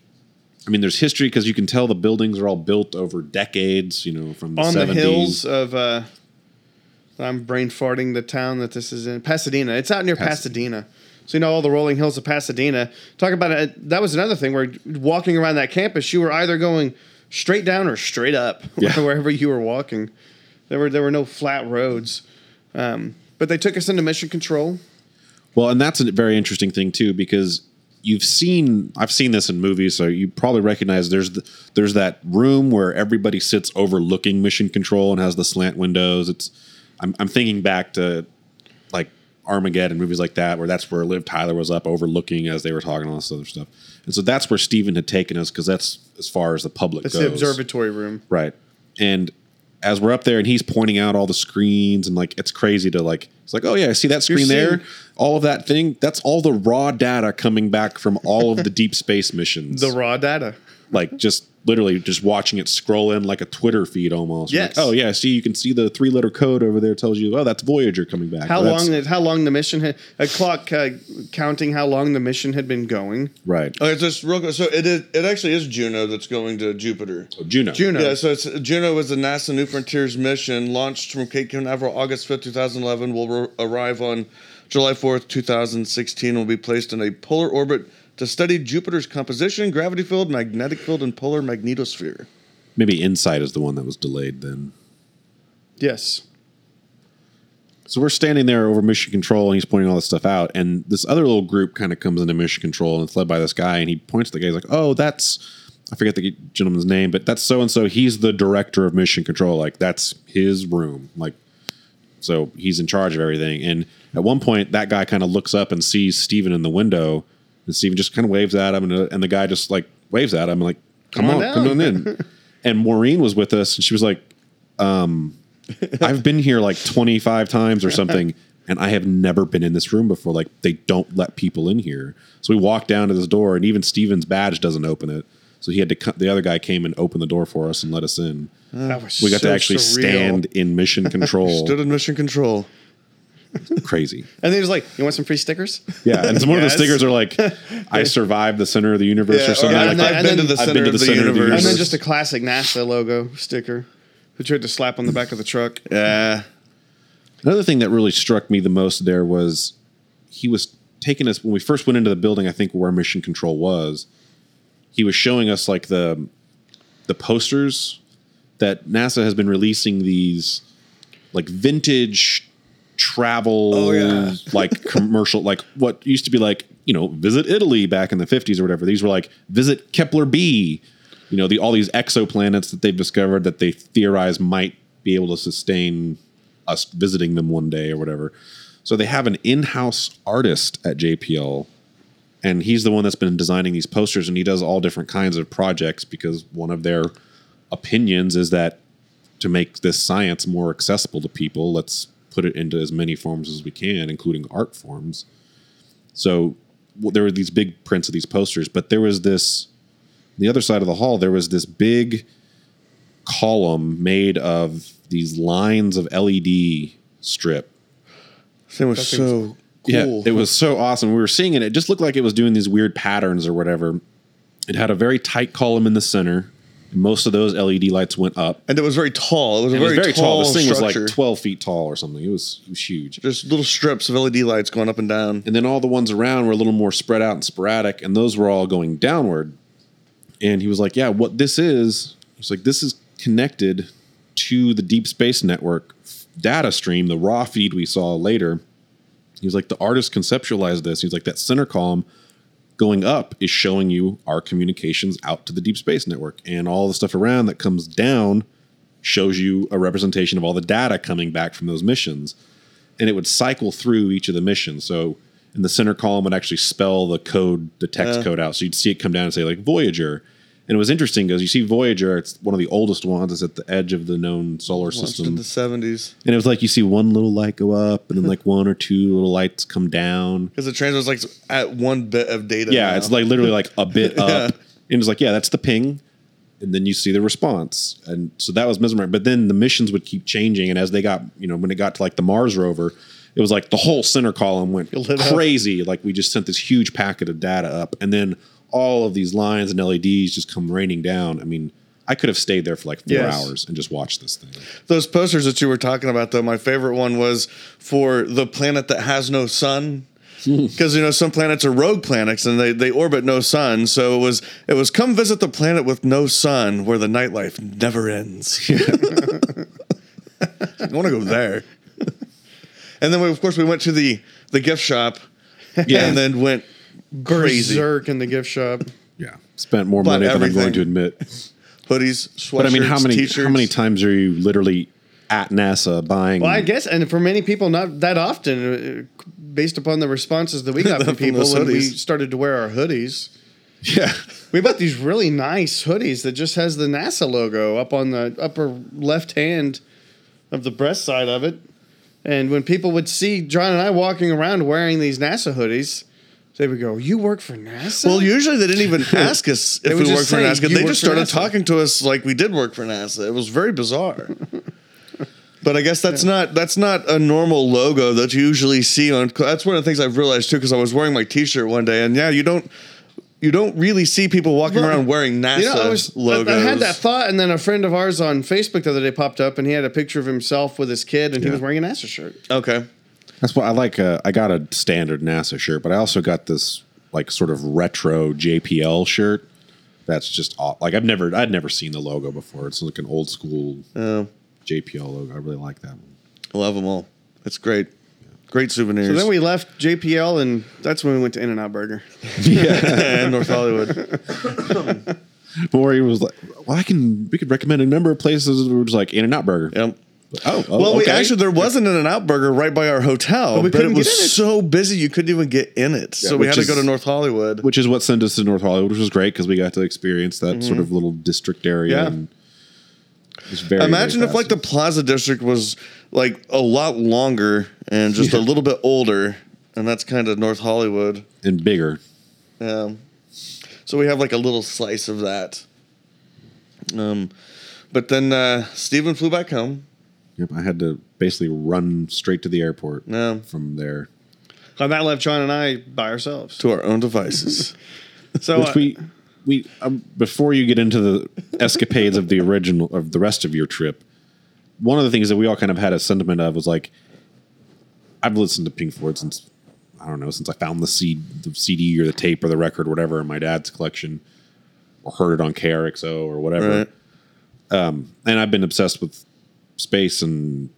S4: I mean, there's history because you can tell the buildings are all built over decades, you know, from the
S5: on
S4: 70s.
S5: the hills of uh I'm brain farting the town that this is in Pasadena. It's out near Pasadena. So you know all the rolling hills of Pasadena. Talk about it. That was another thing where walking around that campus, you were either going straight down or straight up
S4: Yeah.
S5: wherever you were walking. There were there were no flat roads. Um, but they took us into mission control.
S4: Well, and that's a very interesting thing too because you've seen I've seen this in movies, so you probably recognize there's the, there's that room where everybody sits overlooking mission control and has the slant windows. It's I'm I'm thinking back to like Armageddon movies like that where that's where Liv Tyler was up overlooking as they were talking all this other stuff. And so that's where Steven had taken us because that's as far as the public
S5: It's
S4: goes.
S5: the observatory room.
S4: Right. And as we're up there and he's pointing out all the screens and like it's crazy to like it's like, oh yeah, I see that screen there? All of that thing, that's all the raw data coming back from all of the deep space missions.
S5: The raw data.
S4: like just literally just watching it scroll in like a Twitter feed almost. You're
S5: Yes.
S4: Like, oh yeah, see you can see the three letter code over there tells you, oh, that's Voyager coming back.
S5: How
S4: Or
S5: long? That, how long the mission had a clock uh, counting how long the mission had been going.
S4: Right.
S6: Okay, just real quick. So it is, it actually is Juno that's going to Jupiter.
S4: Oh, Juno.
S5: Juno.
S6: Yeah, so it's Juno was the NASA New Frontiers mission launched from Cape Canaveral August 5th, 2011. Will ro- arrive on July 4th, 2016. Will be placed in a polar orbit to study Jupiter's composition, gravity field, magnetic field, and polar magnetosphere.
S4: Maybe Insight is the one that was delayed then.
S5: Yes.
S4: So we're standing there over mission control, and he's pointing all this stuff out. And this other little group kind of comes into mission control, and it's led by this guy. And he points to the guy. He's like, "Oh, that's I forget the gentleman's name, but that's so and so. He's the director of mission control. Like that's his room. Like so he's in charge of everything." And at one point, that guy kind of looks up and sees Steven in the window, and Steven just kind of waves at him, and, uh, and the guy just like waves at him, like, "Come,
S5: Come
S4: on,
S5: on
S4: come on in." and Maureen was with us, and she was like, um, I've been here like 25 times or something, and I have never been in this room before. Like, they don't let people in here. So we walk down to this door, and even Steven's badge doesn't open it. So he had to, cut, the other guy came and opened the door for us and let us in.
S5: That was
S4: We got
S5: so
S4: to actually
S5: surreal.
S4: stand in mission control.
S6: Stood in mission control.
S4: Crazy.
S5: And then he was like, "You want some free stickers?"
S4: Yeah. And some of the
S5: Yes.
S4: stickers are like, I survived the center of the universe or something like
S5: I've
S4: that.
S6: I've been to the
S4: I've
S6: center
S4: been to
S6: of
S4: the
S6: the
S4: center of the
S6: universe.
S5: And then just a classic NASA logo sticker, which you had to slap on the back of the truck.
S6: Yeah.
S4: Another thing that really struck me the most there was he was taking us when we first went into the building. I think where mission control was, he was showing us like the the posters that NASA has been releasing these like vintage travel
S6: Oh, yeah.
S4: like commercial like what used to be like you know visit Italy back in the 50s or whatever. These were like visit Kepler B. You know the all these exoplanets that they've discovered that they theorize might be able to sustain us visiting them one day or whatever. So they have an in-house artist at JPL and he's the one that's been designing these posters and he does all different kinds of projects because one of their opinions is that to make this science more accessible to people let's put it into as many forms as we can including art forms so w- there were these big prints of these posters but there was this the other side of the hall there was this big column made of these lines of led strip
S6: It was so cool.
S4: yeah, it was so awesome. We were seeing it. It just looked like it was doing these weird patterns or whatever. It had a very tight column in the center. Most of those LED lights went up.
S6: and it was very tall. It was a
S4: It
S6: very,
S4: was very tall.
S6: tall.
S4: This thing
S6: structure.
S4: was like 12 feet tall or something. It was, it was huge.
S6: Just little strips of LED lights going up and down.
S4: And then all the ones around were a little more spread out and sporadic, and those were all going downward. And he was like, Yeah, what this is, he's like, this is connected to the Deep Space Network data stream, the raw feed we saw later. He's like, The artist conceptualized this. He's like, That center column going up is showing you our communications out to the Deep Space Network, and all the stuff around that comes down shows you a representation of all the data coming back from those missions and it would cycle through each of the missions. So in the center column would actually spell the code, the text uh. code out. So you'd see it come down and say like Voyager. And it was interesting because you see Voyager, it's one of the oldest ones. It's at the edge of the known solar
S6: Launched in the seventies
S4: And it was like you see one little light go up and then like one or two little lights come down.
S6: because the transmit's like at one bit of data.
S4: Yeah,
S6: now.
S4: it's like literally like a bit up. And it's like, yeah, that's the ping. And then you see the response. And so that was mesmerizing. But then the missions would keep changing. And as they got, you know, when it got to like the Mars rover, it was like the whole center column went
S5: Lit up.
S4: crazy. Like we just sent this huge packet of data up. And then all of these lines and LEDs just come raining down. I mean, I could have stayed there for like four
S5: Yes.
S4: hours and just watched this thing.
S6: those posters that you were talking about. Though my favorite one was for the planet that has no sun. Hmm. Because you know some planets are rogue planets and they, they orbit no sun, so it was it was come visit the planet with no sun where the nightlife never ends. I want to go there. and then we, of course we went to the the gift shop,
S4: Yeah.
S6: and then went crazy
S5: Berserk in the gift shop.
S4: Yeah. Spent more
S6: Bought
S4: money than I'm going to admit.
S6: hoodies, sweatshirts,
S4: But I mean, how many
S6: t-shirts.
S4: how many times are you literally at NASA buying
S5: Well, I guess, and for many people, not that often, uh, based upon the responses that we got from
S6: From
S5: people
S6: those
S5: when we
S6: hoodies.
S5: started to wear our hoodies.
S4: Yeah.
S5: We bought these really nice hoodies that just has the NASA logo up on the upper left hand of the breast side of it. And when people would see John and I walking around wearing these NASA hoodies, they would go, "You work for NASA?"
S6: Well, usually they didn't even ask us if we worked for NASA.
S5: "You
S6: They
S5: work
S6: just
S5: for
S6: started
S5: NASA."
S6: talking to us like we did work for NASA. It was very bizarre. but I guess that's not that's not a normal logo that you usually see on. That's one of the things I've realized too because I was wearing my T-shirt one day, and yeah, you don't you don't really see people walking around wearing NASA
S5: You know, I was
S6: logos.
S5: I had that thought, and then a friend of ours on Facebook the other day popped up, and he had a picture of himself with his kid, and he was wearing a NASA shirt.
S6: okay.
S4: That's what I like. Uh, I got a standard NASA shirt, but I also got this like sort of retro JPL shirt. That's just aw- like I've never I'd never seen the logo before. It's like an old school
S6: Uh,
S4: JPL logo. I really like that one.
S6: I love them all. It's great. Great souvenirs.
S5: So then we left JPL, and that's when we went to In-N-Out Burger.
S6: and North Hollywood.
S4: Or he was like, "Well, I can we could recommend a number of places." We were just like In-N-Out Burger.
S6: Yep.
S4: Oh, oh,
S6: Well, we actually there wasn't an out burger right by our hotel,
S5: But we
S6: but, it was
S5: it.
S6: so busy you couldn't even get in it. so we had to go to North Hollywood.
S4: which is what sent us to North Hollywood, which was great because we got to experience that sort of little district area.
S5: Yeah.
S4: And very,
S6: Imagine
S4: very
S6: if like the. Plaza District was like a lot longer and just a little bit older, and that's kind of North Hollywood.
S4: and bigger.
S6: Um, so we have like a little slice of that. Um, but then uh, Steven flew back home.
S4: Yep, I had to basically run straight to the airport
S6: Yeah.
S4: from there.
S5: And that left John and I by ourselves.
S6: to our own devices.
S5: So
S4: Which
S5: uh,
S4: we we um, before you get into the escapades of the original of the rest of your trip, one of the things that we all kind of had a sentiment of was like, I've listened to Pink Floyd since I don't know since I found the CD, the CD or the tape or the record whatever in my dad's collection, or heard it on KRXO or whatever.
S6: Right.
S4: and I've been obsessed with space and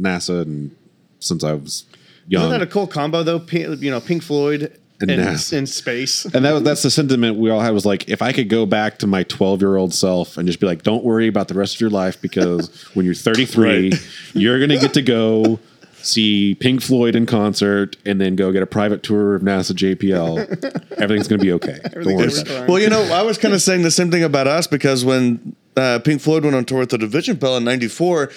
S4: NASA and since I was young.
S5: isn't that a cool combo though? P- you know, Pink Floyd
S4: And
S5: and
S4: NASA.
S5: in space.
S4: and that was that's the sentiment we all had was like if I could go back to my 12 year old self and just be like, don't worry about the rest of your life because when you're 33,
S6: Right.
S4: you're gonna get to go see Pink Floyd in concert and then go get a private tour of NASA JPL. Everything's gonna be okay. Don't worry
S5: Everything's
S4: about it.
S5: fine.
S6: Well, you know, I was kind of saying the same thing about us because when uh, Pink Floyd went on tour with the Division Bell in '94,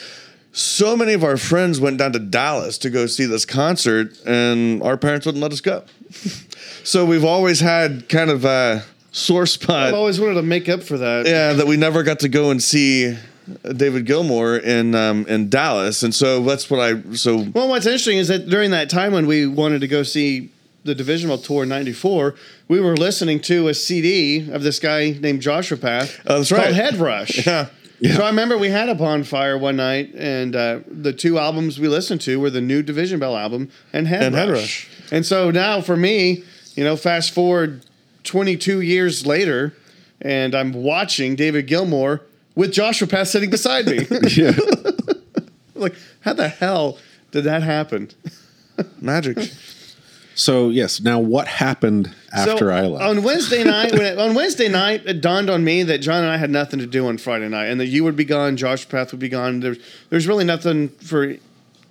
S6: so many of our friends went down to Dallas to go see this concert, and our parents wouldn't let us go. so we've always had kind of a sore spot.
S5: I've always wanted to make up for that.
S6: yeah, that we never got to go and see David Gilmour in um, in Dallas, and so that's what I so
S5: Well, what's interesting is that during that time when we wanted to go see the Divisional Tour in '94, we were listening to a CD of this guy named Joshua Path.
S6: Oh, that's
S5: called
S6: right.
S5: Head Rush.
S6: Yeah.
S5: So I remember we had a bonfire one night, and uh, the two albums we listened to were the new Division Bell album and Head
S6: And
S5: Rush.
S6: Head Rush.
S5: And so now for me, you know, fast forward 22 years later, and I'm watching David Gilmour with Joshua Path sitting beside me.
S4: Yeah.
S5: like, how the hell did that happen?
S6: magic.
S4: So yes, now what happened after
S5: So,
S4: I left?
S5: On Wednesday night, when it, on Wednesday night, it dawned on me that John and I had nothing to do on Friday night, and that you would be gone, Josh Path would be gone. There's there's really nothing for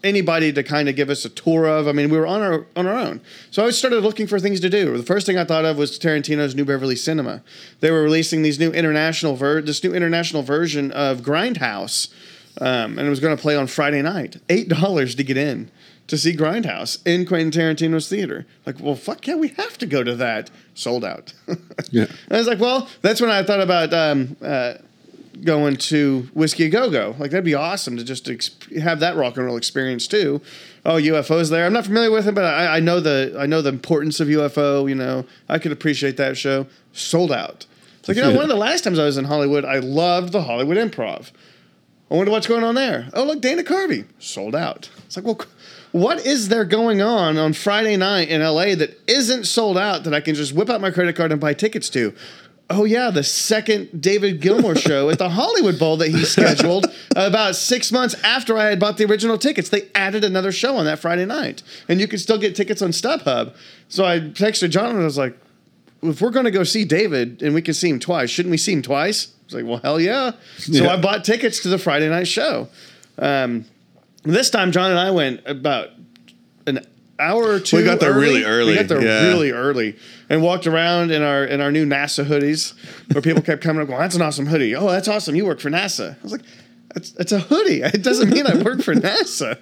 S5: anybody to kind of give us a tour of. I mean, we were on our on our own. So I started looking for things to do. The first thing I thought of was Tarantino's New Beverly Cinema. They were releasing these new international ver- this new international version of Grindhouse, um, and it was going to play on Friday night. Eight dollars to get in to see Grindhouse in Quentin Tarantino's theater. Like, well, fuck yeah, we have to go to that. Sold out.
S4: yeah.
S5: I was like, well, that's when I thought about um, uh, going to Whisky a Go Go. Like, that'd be awesome to just ex- have that rock and roll experience too. Oh, UFOs there. I'm not familiar with it, but I, I know the I know the importance of UFO. You know, I could appreciate that show. Sold out. It's like you know, one of the last times I was in Hollywood, I loved the Hollywood Improv. I wonder what's going on there. Oh, look, Dana Carvey sold out. It's like, well, what is there going on on Friday night in LA that isn't sold out that I can just whip out my credit card and buy tickets to? Oh yeah, the second David Gilmour show at the Hollywood Bowl that he scheduled about six months after I had bought the original tickets. They added another show on that Friday night, and you could still get tickets on StubHub. So I texted John and I was like, if we're going to go see David and we can see him twice, shouldn't we see him twice? I was like, well, hell yeah. So
S4: Yeah.
S5: I bought tickets to the Friday night show. Um, this time, John and I went about an hour or two.
S6: We got there really early,
S5: We got there
S6: yeah.
S5: really early and walked around in our in our new NASA hoodies, where people kept coming up, going, "That's an awesome hoodie. Oh, that's awesome. You work for NASA." I was like, "It's it's a hoodie. It doesn't mean I work for NASA."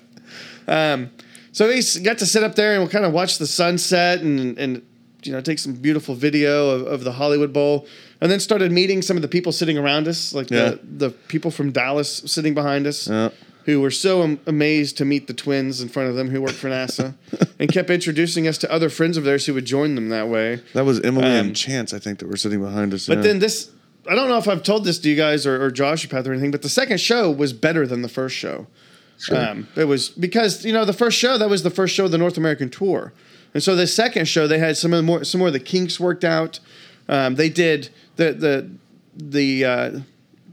S5: Um, so we got to sit up there and we'll kind of watch the sunset and and you know take some beautiful video of, of the Hollywood Bowl, and then started meeting some of the people sitting around us, like
S6: Yeah.
S5: the the people from Dallas sitting behind us.
S6: Yeah.
S5: Who were so am- amazed to meet the twins in front of them who worked for NASA, and kept introducing us to other friends of theirs who would join them that way.
S6: That was Emily
S5: Um,
S6: and Chance, I think, that were sitting behind us.
S5: But
S6: yeah.
S5: then this, I don't know if I've told this to you guys or, or Josh Path or anything, but the second show was better than the first show. Um, it was because you know the first show that was the first show of the North American tour, And so the second show, they had some of the more some more of the kinks worked out. Um, they did the the the uh,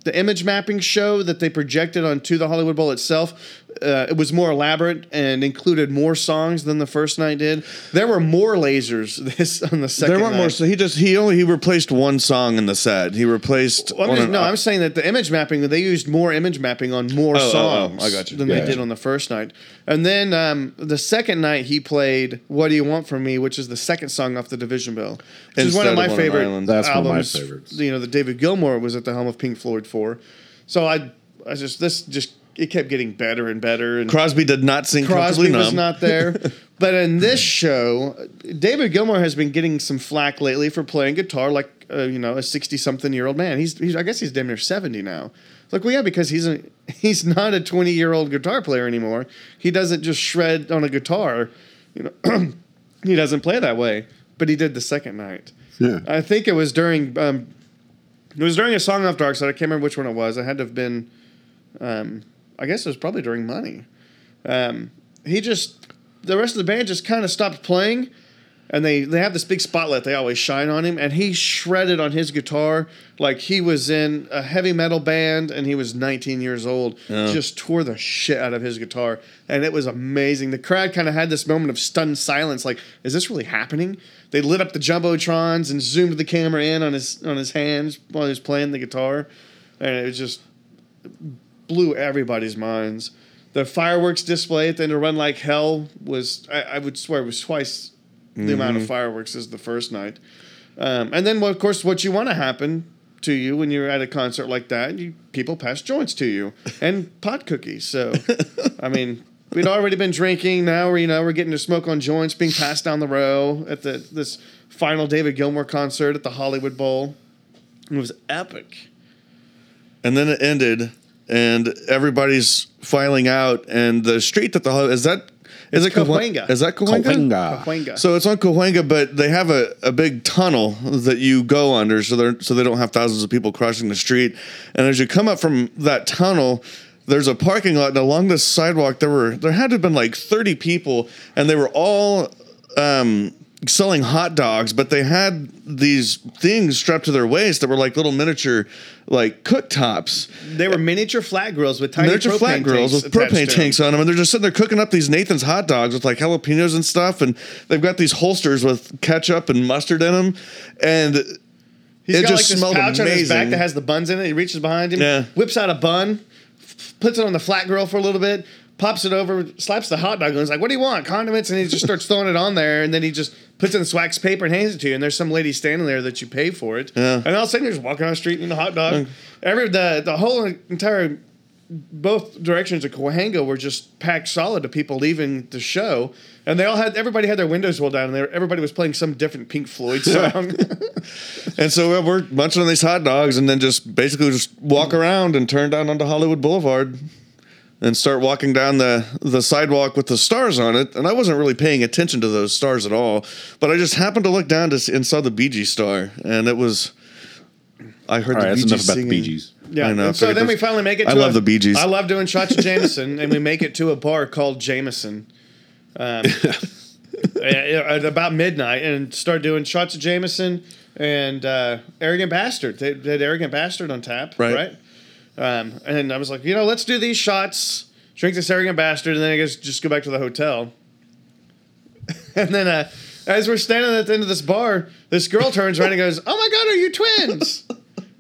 S5: the image mapping show that they projected onto the Hollywood Bowl itself. Uh, it was more elaborate and included more songs than the first night did. There were more lasers this on the second.
S6: There weren't more. So he just he only he replaced one song in the set. He replaced.
S5: Well, I'm just, no, I'm saying that the image mapping they used more image mapping on more
S6: Oh, oh, oh,
S5: songs
S6: I got you.
S5: than
S4: Yeah.
S5: they did on the first night. And then um, the second night he played "What Do You Want From Me," which is the second song off the Division Bell, which is one of my
S6: One
S5: favorite
S6: Island.
S4: That's one of my
S5: albums.
S4: favorites.
S5: You know, that David Gilmour was at the helm of Pink Floyd for. So I, I just this just it kept getting better and better and.
S6: Crosby did not sing
S5: Crosby was
S6: numb.
S5: not there. but in this show, David Gilmour has been getting some flack lately for playing guitar like uh, you know a sixty something year old man. He's, he's I guess he's damn near seventy now. Like well yeah because he's a he's not a twenty year old guitar player anymore. He doesn't just shred on a guitar, you know. he doesn't play that way. But he did the second night.
S7: Yeah.
S5: I think it was during um, it was during a song off Dark Side. I can't remember which one it was. It had to have been um, I guess it was probably during Money. Um, he just the rest of the band just kind of stopped playing, and they they have this big spotlight they always shine on him, and he shredded on his guitar like he was in a heavy metal band and he was 19 years old. Just tore the shit out of his guitar, and it was amazing. The crowd kind of had this moment of stunned silence, like, is this really happening? They lit up the jumbotrons and zoomed the camera in on his on his hands while he was playing the guitar, and it was just blew everybody's minds. The fireworks display at the end of Run Like Hell was, I, I would swear, it was twice the amount of fireworks as the first night. Um, and then, well, of course, what you want to happen to you when you're at a concert like that, you people pass joints to you and pot cookies. So, I mean, we'd already been drinking. Now we're you know we're getting to smoke on joints being passed down the row at the this final David Gilmour concert at the Hollywood Bowl. It was epic.
S6: and then it ended, and everybody's filing out, and the street that the ho- is that is
S5: It's
S6: it Cahu-
S5: Cahuenga.
S6: Is that Cahuenga?
S4: Cahuenga.
S5: Cahuenga.
S6: So it's on Cahuenga, but they have a, a big tunnel that you go under, so they so they don't have thousands of people crossing the street. And as you come up from that tunnel, there's a parking lot, and along this sidewalk, there were there had to have been like 30 people, and they were all um, selling hot dogs, but they had these things strapped to their waist that were like little miniature like cooktops
S5: They were miniature flat grills with tiny
S6: miniature
S5: propane
S6: flat grills
S5: tanks
S6: with propane tanks on them, and they're just sitting there cooking up these Nathan's hot dogs with like jalapenos and stuff, and they've got these holsters with ketchup and mustard in them, and
S5: He's
S6: it
S5: got
S6: just
S5: like this pouch on his back that has the buns in it. He reaches behind him,
S6: Yeah.
S5: whips out a bun, puts it on the flat grill for a little bit, pops it over, slaps the hot dog, and he's like, "What do you want? Condiments?" And he just starts throwing it on there, and then he just puts it in this wax paper and hands it to you. And there's some lady standing there that you pay for it,
S6: Yeah.
S5: and all of a sudden you're just walking on the street eating a hot dog. Every the the whole entire both directions of Cahuenga were just packed solid of people leaving the show, and they all had everybody had their windows rolled down, and they, everybody was playing some different Pink Floyd song.
S6: and so we're munching on these hot dogs, and then just basically just walk around and turn down onto Hollywood Boulevard. And start walking down the, the sidewalk with the stars on it, and I wasn't really paying attention to those stars at all. But I just happened to look down to see, and saw the Bee Gees star, and it was. I heard
S4: All
S6: the
S4: right,
S6: Bee
S4: that's enough
S6: Gees
S4: about the
S6: singing.
S4: Bee Gees.
S5: Yeah.
S6: I know.
S5: and so
S6: figured
S5: then we finally make it.
S6: I
S5: To
S6: love
S5: a-
S6: the Bee Gees.
S5: I love doing shots of Jameson, and we make it to a bar called Jameson. Um, at about midnight, and start doing shots of Jameson and uh, Arrogant Bastard. They, they had Arrogant Bastard on tap,
S6: Right.
S5: right? Um, and I was like, you know, let's do these shots, drink this Arrogant Bastard, and then I guess just go back to the hotel. and then uh, as we're standing at the end of this bar, this girl turns around and goes, "Oh my God, are you twins?"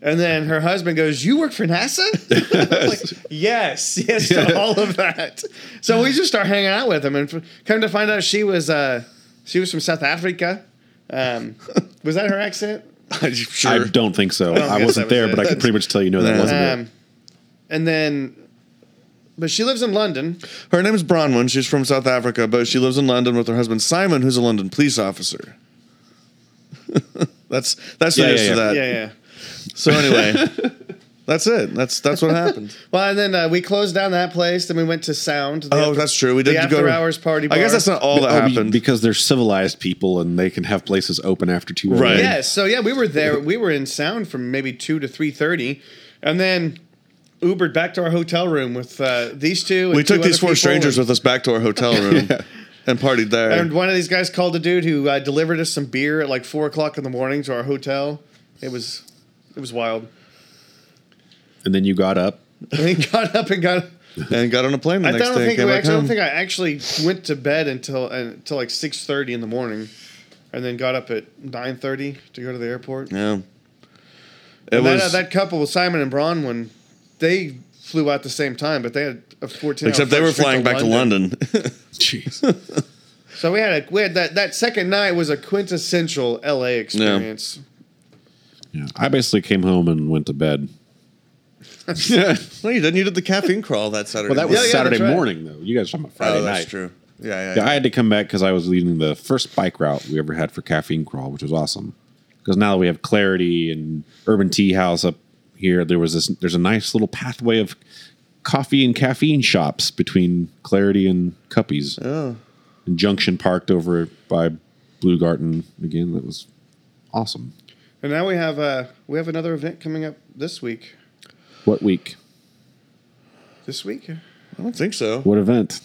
S5: And then her husband goes, "You work for NASA?" Like, yes, yes to all of that. So we just start hanging out with him, and f- come to find out, she was uh, she was from South Africa. Um, was that her accent?
S6: sure.
S4: I don't think so.
S5: don't
S4: I, wasn't
S5: that was
S4: there, but I can pretty much tell you no, that wasn't it.
S5: And then, but she lives in London.
S6: Her name's Bronwyn. She's from South Africa, but she lives in London with her husband Simon, who's a London police officer. that's that's the
S4: Yeah,
S6: gist
S4: yeah,
S6: of that.
S5: Yeah, yeah.
S6: So anyway, that's it. That's that's what happened.
S5: Well, and then uh, we closed down that place. Then we went to Sound.
S6: Oh,
S5: after-
S6: that's true. We did
S5: the
S6: go
S5: after hours party. Bar.
S6: I guess that's not all that
S4: Oh,
S6: happened.
S4: because they're civilized people and they can have places open after two.
S6: Right.
S4: a.m.
S5: Yes. So yeah, we were there. We were in Sound from maybe two to three thirty, and then Ubered back to our hotel room with uh, these two. and
S6: we
S5: two
S6: took these four strangers
S5: and-
S6: with us back to our hotel room. and partied there.
S5: And one of these guys called a dude who uh, delivered us some beer at like four o'clock in the morning to our hotel. It was, it was wild.
S4: And then you got up.
S5: And he got up and got.
S6: and got on a plane the
S5: I
S6: next
S5: don't
S6: day.
S5: think we actually, I don't think I actually went to bed until uh, until like six thirty in the morning, and then got up at nine thirty to go to the airport.
S6: yeah. It
S5: And
S6: was
S5: that, uh, that couple with Simon and Bronwyn, they flew out the same time, but they had a fourteen.
S6: except they were flying back to London.
S4: Jeez.
S5: So we had a we had that that second night was a quintessential LA experience.
S4: yeah. I basically came home and went to bed.
S6: yeah. No, you didn't. You did the caffeine crawl that Saturday.
S4: Well, that was
S5: Yeah, yeah,
S4: Saturday
S5: right.
S4: morning, though. You guys are talking about Friday
S6: oh, that's
S4: night.
S6: true. Yeah, yeah.
S4: Yeah, I had to come back because I was leading the first bike route we ever had for Caffeine Crawl, which was awesome. Because now that we have Clarity and Urban Tea House up here, there was this. There's a nice little pathway of coffee and caffeine shops between Clarity and Cuppies.
S6: Oh.
S4: And Junction parked over by Blue Garden again. That was awesome.
S5: And now we have uh we have another event coming up this week.
S4: What week?
S5: This week.
S6: I don't think so.
S4: What event?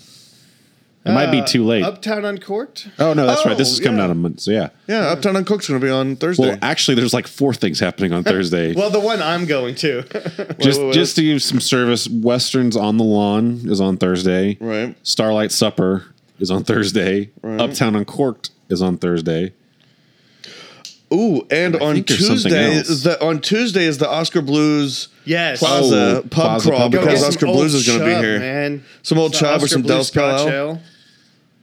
S4: It might be
S5: Uh,
S4: too late.
S5: Uptown Uncorked.
S4: oh no, that's right. This
S6: Oh,
S4: is coming
S6: yeah.
S4: out of a month. So yeah.
S6: Yeah, Uptown Uncorked going to be on Thursday.
S4: Well, actually, there's like four things happening on Thursday.
S5: Well, the one I'm going to.
S4: just
S6: wait, wait.
S4: just to give some service, Westerns on the Lawn is on Thursday.
S6: right.
S4: Starlight Supper is on Thursday.
S6: Right.
S4: Uptown Uncorked is on Thursday.
S6: Ooh, and
S4: I
S6: on
S4: think there's something
S6: Tuesday,
S4: else.
S6: the, on Tuesday is the Oskar Blues
S5: yes.
S6: Plaza
S4: Oh,
S6: pub
S4: Plaza
S6: crawl
S4: pub
S5: Go
S6: because
S5: get
S6: Oscar
S5: some
S6: Blues is going to be
S5: chub,
S6: here.
S5: man.
S6: Some old chub or
S5: Oscar
S6: some
S5: Blues
S6: Del
S5: Scotch
S6: Scala.
S5: Ale.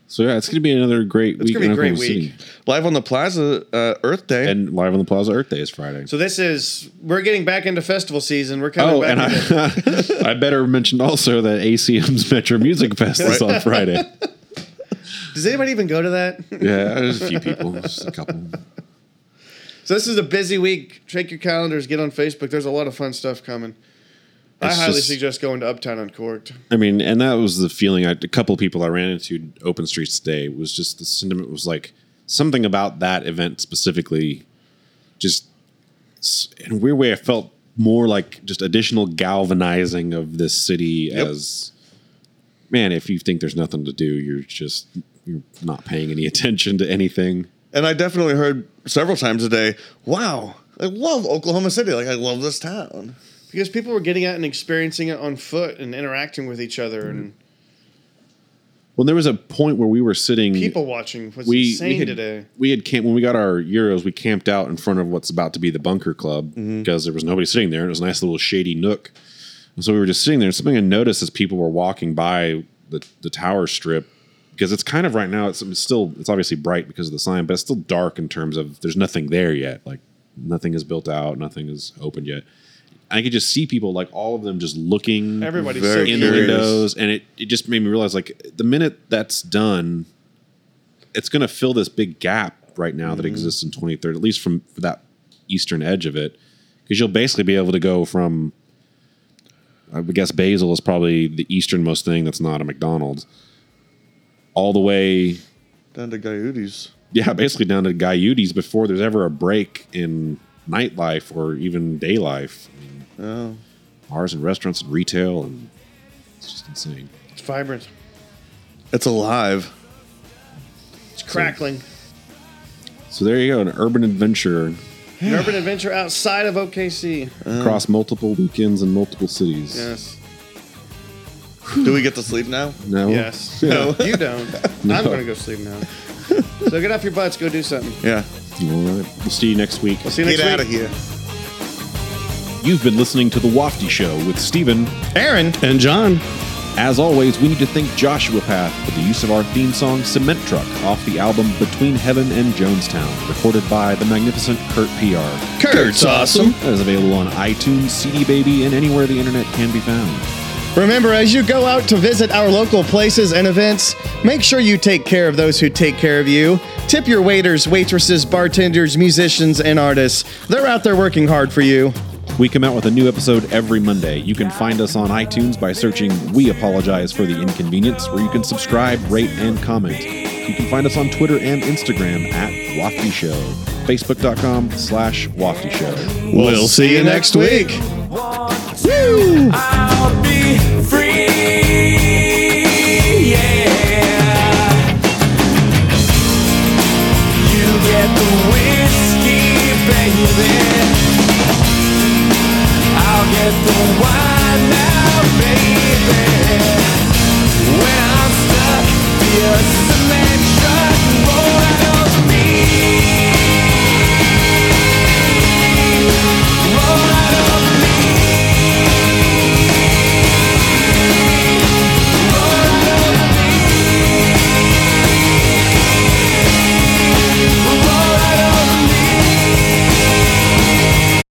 S4: So yeah, it's going to be another great
S5: It's
S4: week.
S5: gonna be a great week.
S4: City.
S6: Live on the Plaza uh, Earth Day.
S4: And live on the Plaza Earth Day is Friday.
S5: So this is we're getting back into festival season. We're coming
S4: oh,
S5: back.
S4: Oh,
S5: and
S4: I, I better mention also that ACM's Metro Music Fest is on Friday.
S5: does anybody even go to that?
S4: Yeah, there's a few people, just a couple.
S5: So this is a busy week. Check your calendars. Get on Facebook. There's a lot of fun stuff coming. I highly
S4: just-
S5: suggest going to Uptown Uncorked.
S4: I mean, and that was the feeling. I, a couple of people I ran into open streets today was just the sentiment was like something about that event specifically, just in a weird way. I felt more like just additional galvanizing of this city as man. If you think there's nothing to do, you're just you're not paying any attention to anything.
S6: and I definitely heard several times a day, wow, I love Oklahoma City. Like, I love this town.
S5: Because people were getting out and experiencing it on foot and interacting with each other and
S4: Well, there was a point where we were sitting.
S5: people watching was
S4: we
S5: insane
S4: we had,
S5: today.
S4: We had camp when we got our euros. We camped out in front of what's about to be the bunker club
S5: Mm-hmm.
S4: because there was nobody sitting there. and It was a nice little shady nook. And so we were just sitting there. And something I noticed as people were walking by the the tower strip because it's kind of right now. It's, it's still it's obviously bright because of the sign, but it's still dark in terms of there's nothing there yet. Like nothing is built out, nothing is opened yet. I could just see people like all of them just looking
S5: Everybody's so
S4: in the
S6: curious.
S4: windows, and it, it just made me realize like the minute that's done, it's going to fill this big gap right now that mm-hmm. exists in 2030, at least from for that eastern edge of it, because you'll basically be able to go from, I would guess Basil is probably the easternmost thing that's not a McDonald's, all the way,
S6: Down to Guyutes.
S4: yeah, basically down to Guyutes before there's ever a break in nightlife or even day life. I mean,
S6: Oh.
S4: bars and restaurants and retail, and it's just insane.
S5: It's vibrant.
S6: It's alive.
S5: It's crackling.
S4: So there you go, an urban adventure
S5: An urban adventure outside of OKC.
S4: across multiple weekends and multiple cities.
S5: Yes.
S6: Do we get to sleep now?
S4: No.
S5: Yes. No, you don't. I'm going to go sleep now. So get off your butts. Go do something.
S6: Yeah.
S4: All right. We'll see you next week.
S5: We'll see you next
S6: Get
S5: week.
S6: out of here.
S4: You've been listening to The Wafty Show with Stephen,
S5: Aaron.
S6: And John.
S4: As always, we need to thank Joshua Path for the use of our theme song Cement Truck off the album Between Heaven and Jonestown, recorded by the magnificent Kurt PR.
S6: Kurt's awesome.
S4: That is available on iTunes, CD Baby, and anywhere the internet can be found.
S5: Remember, as you go out to visit our local places and events, make sure you take care of those who take care of you. Tip your waiters, waitresses, bartenders, musicians, and artists. They're out there working hard for you.
S4: We come out with a new episode every Monday. You can find us on iTunes by searching We Apologize for the Inconvenience, where you can subscribe, rate, and comment. You can find us on Twitter and Instagram at Wafty Show. Facebook.com slash Wafty Show.
S5: We'll, see you next week.
S7: Woo! When I'm stuck, be a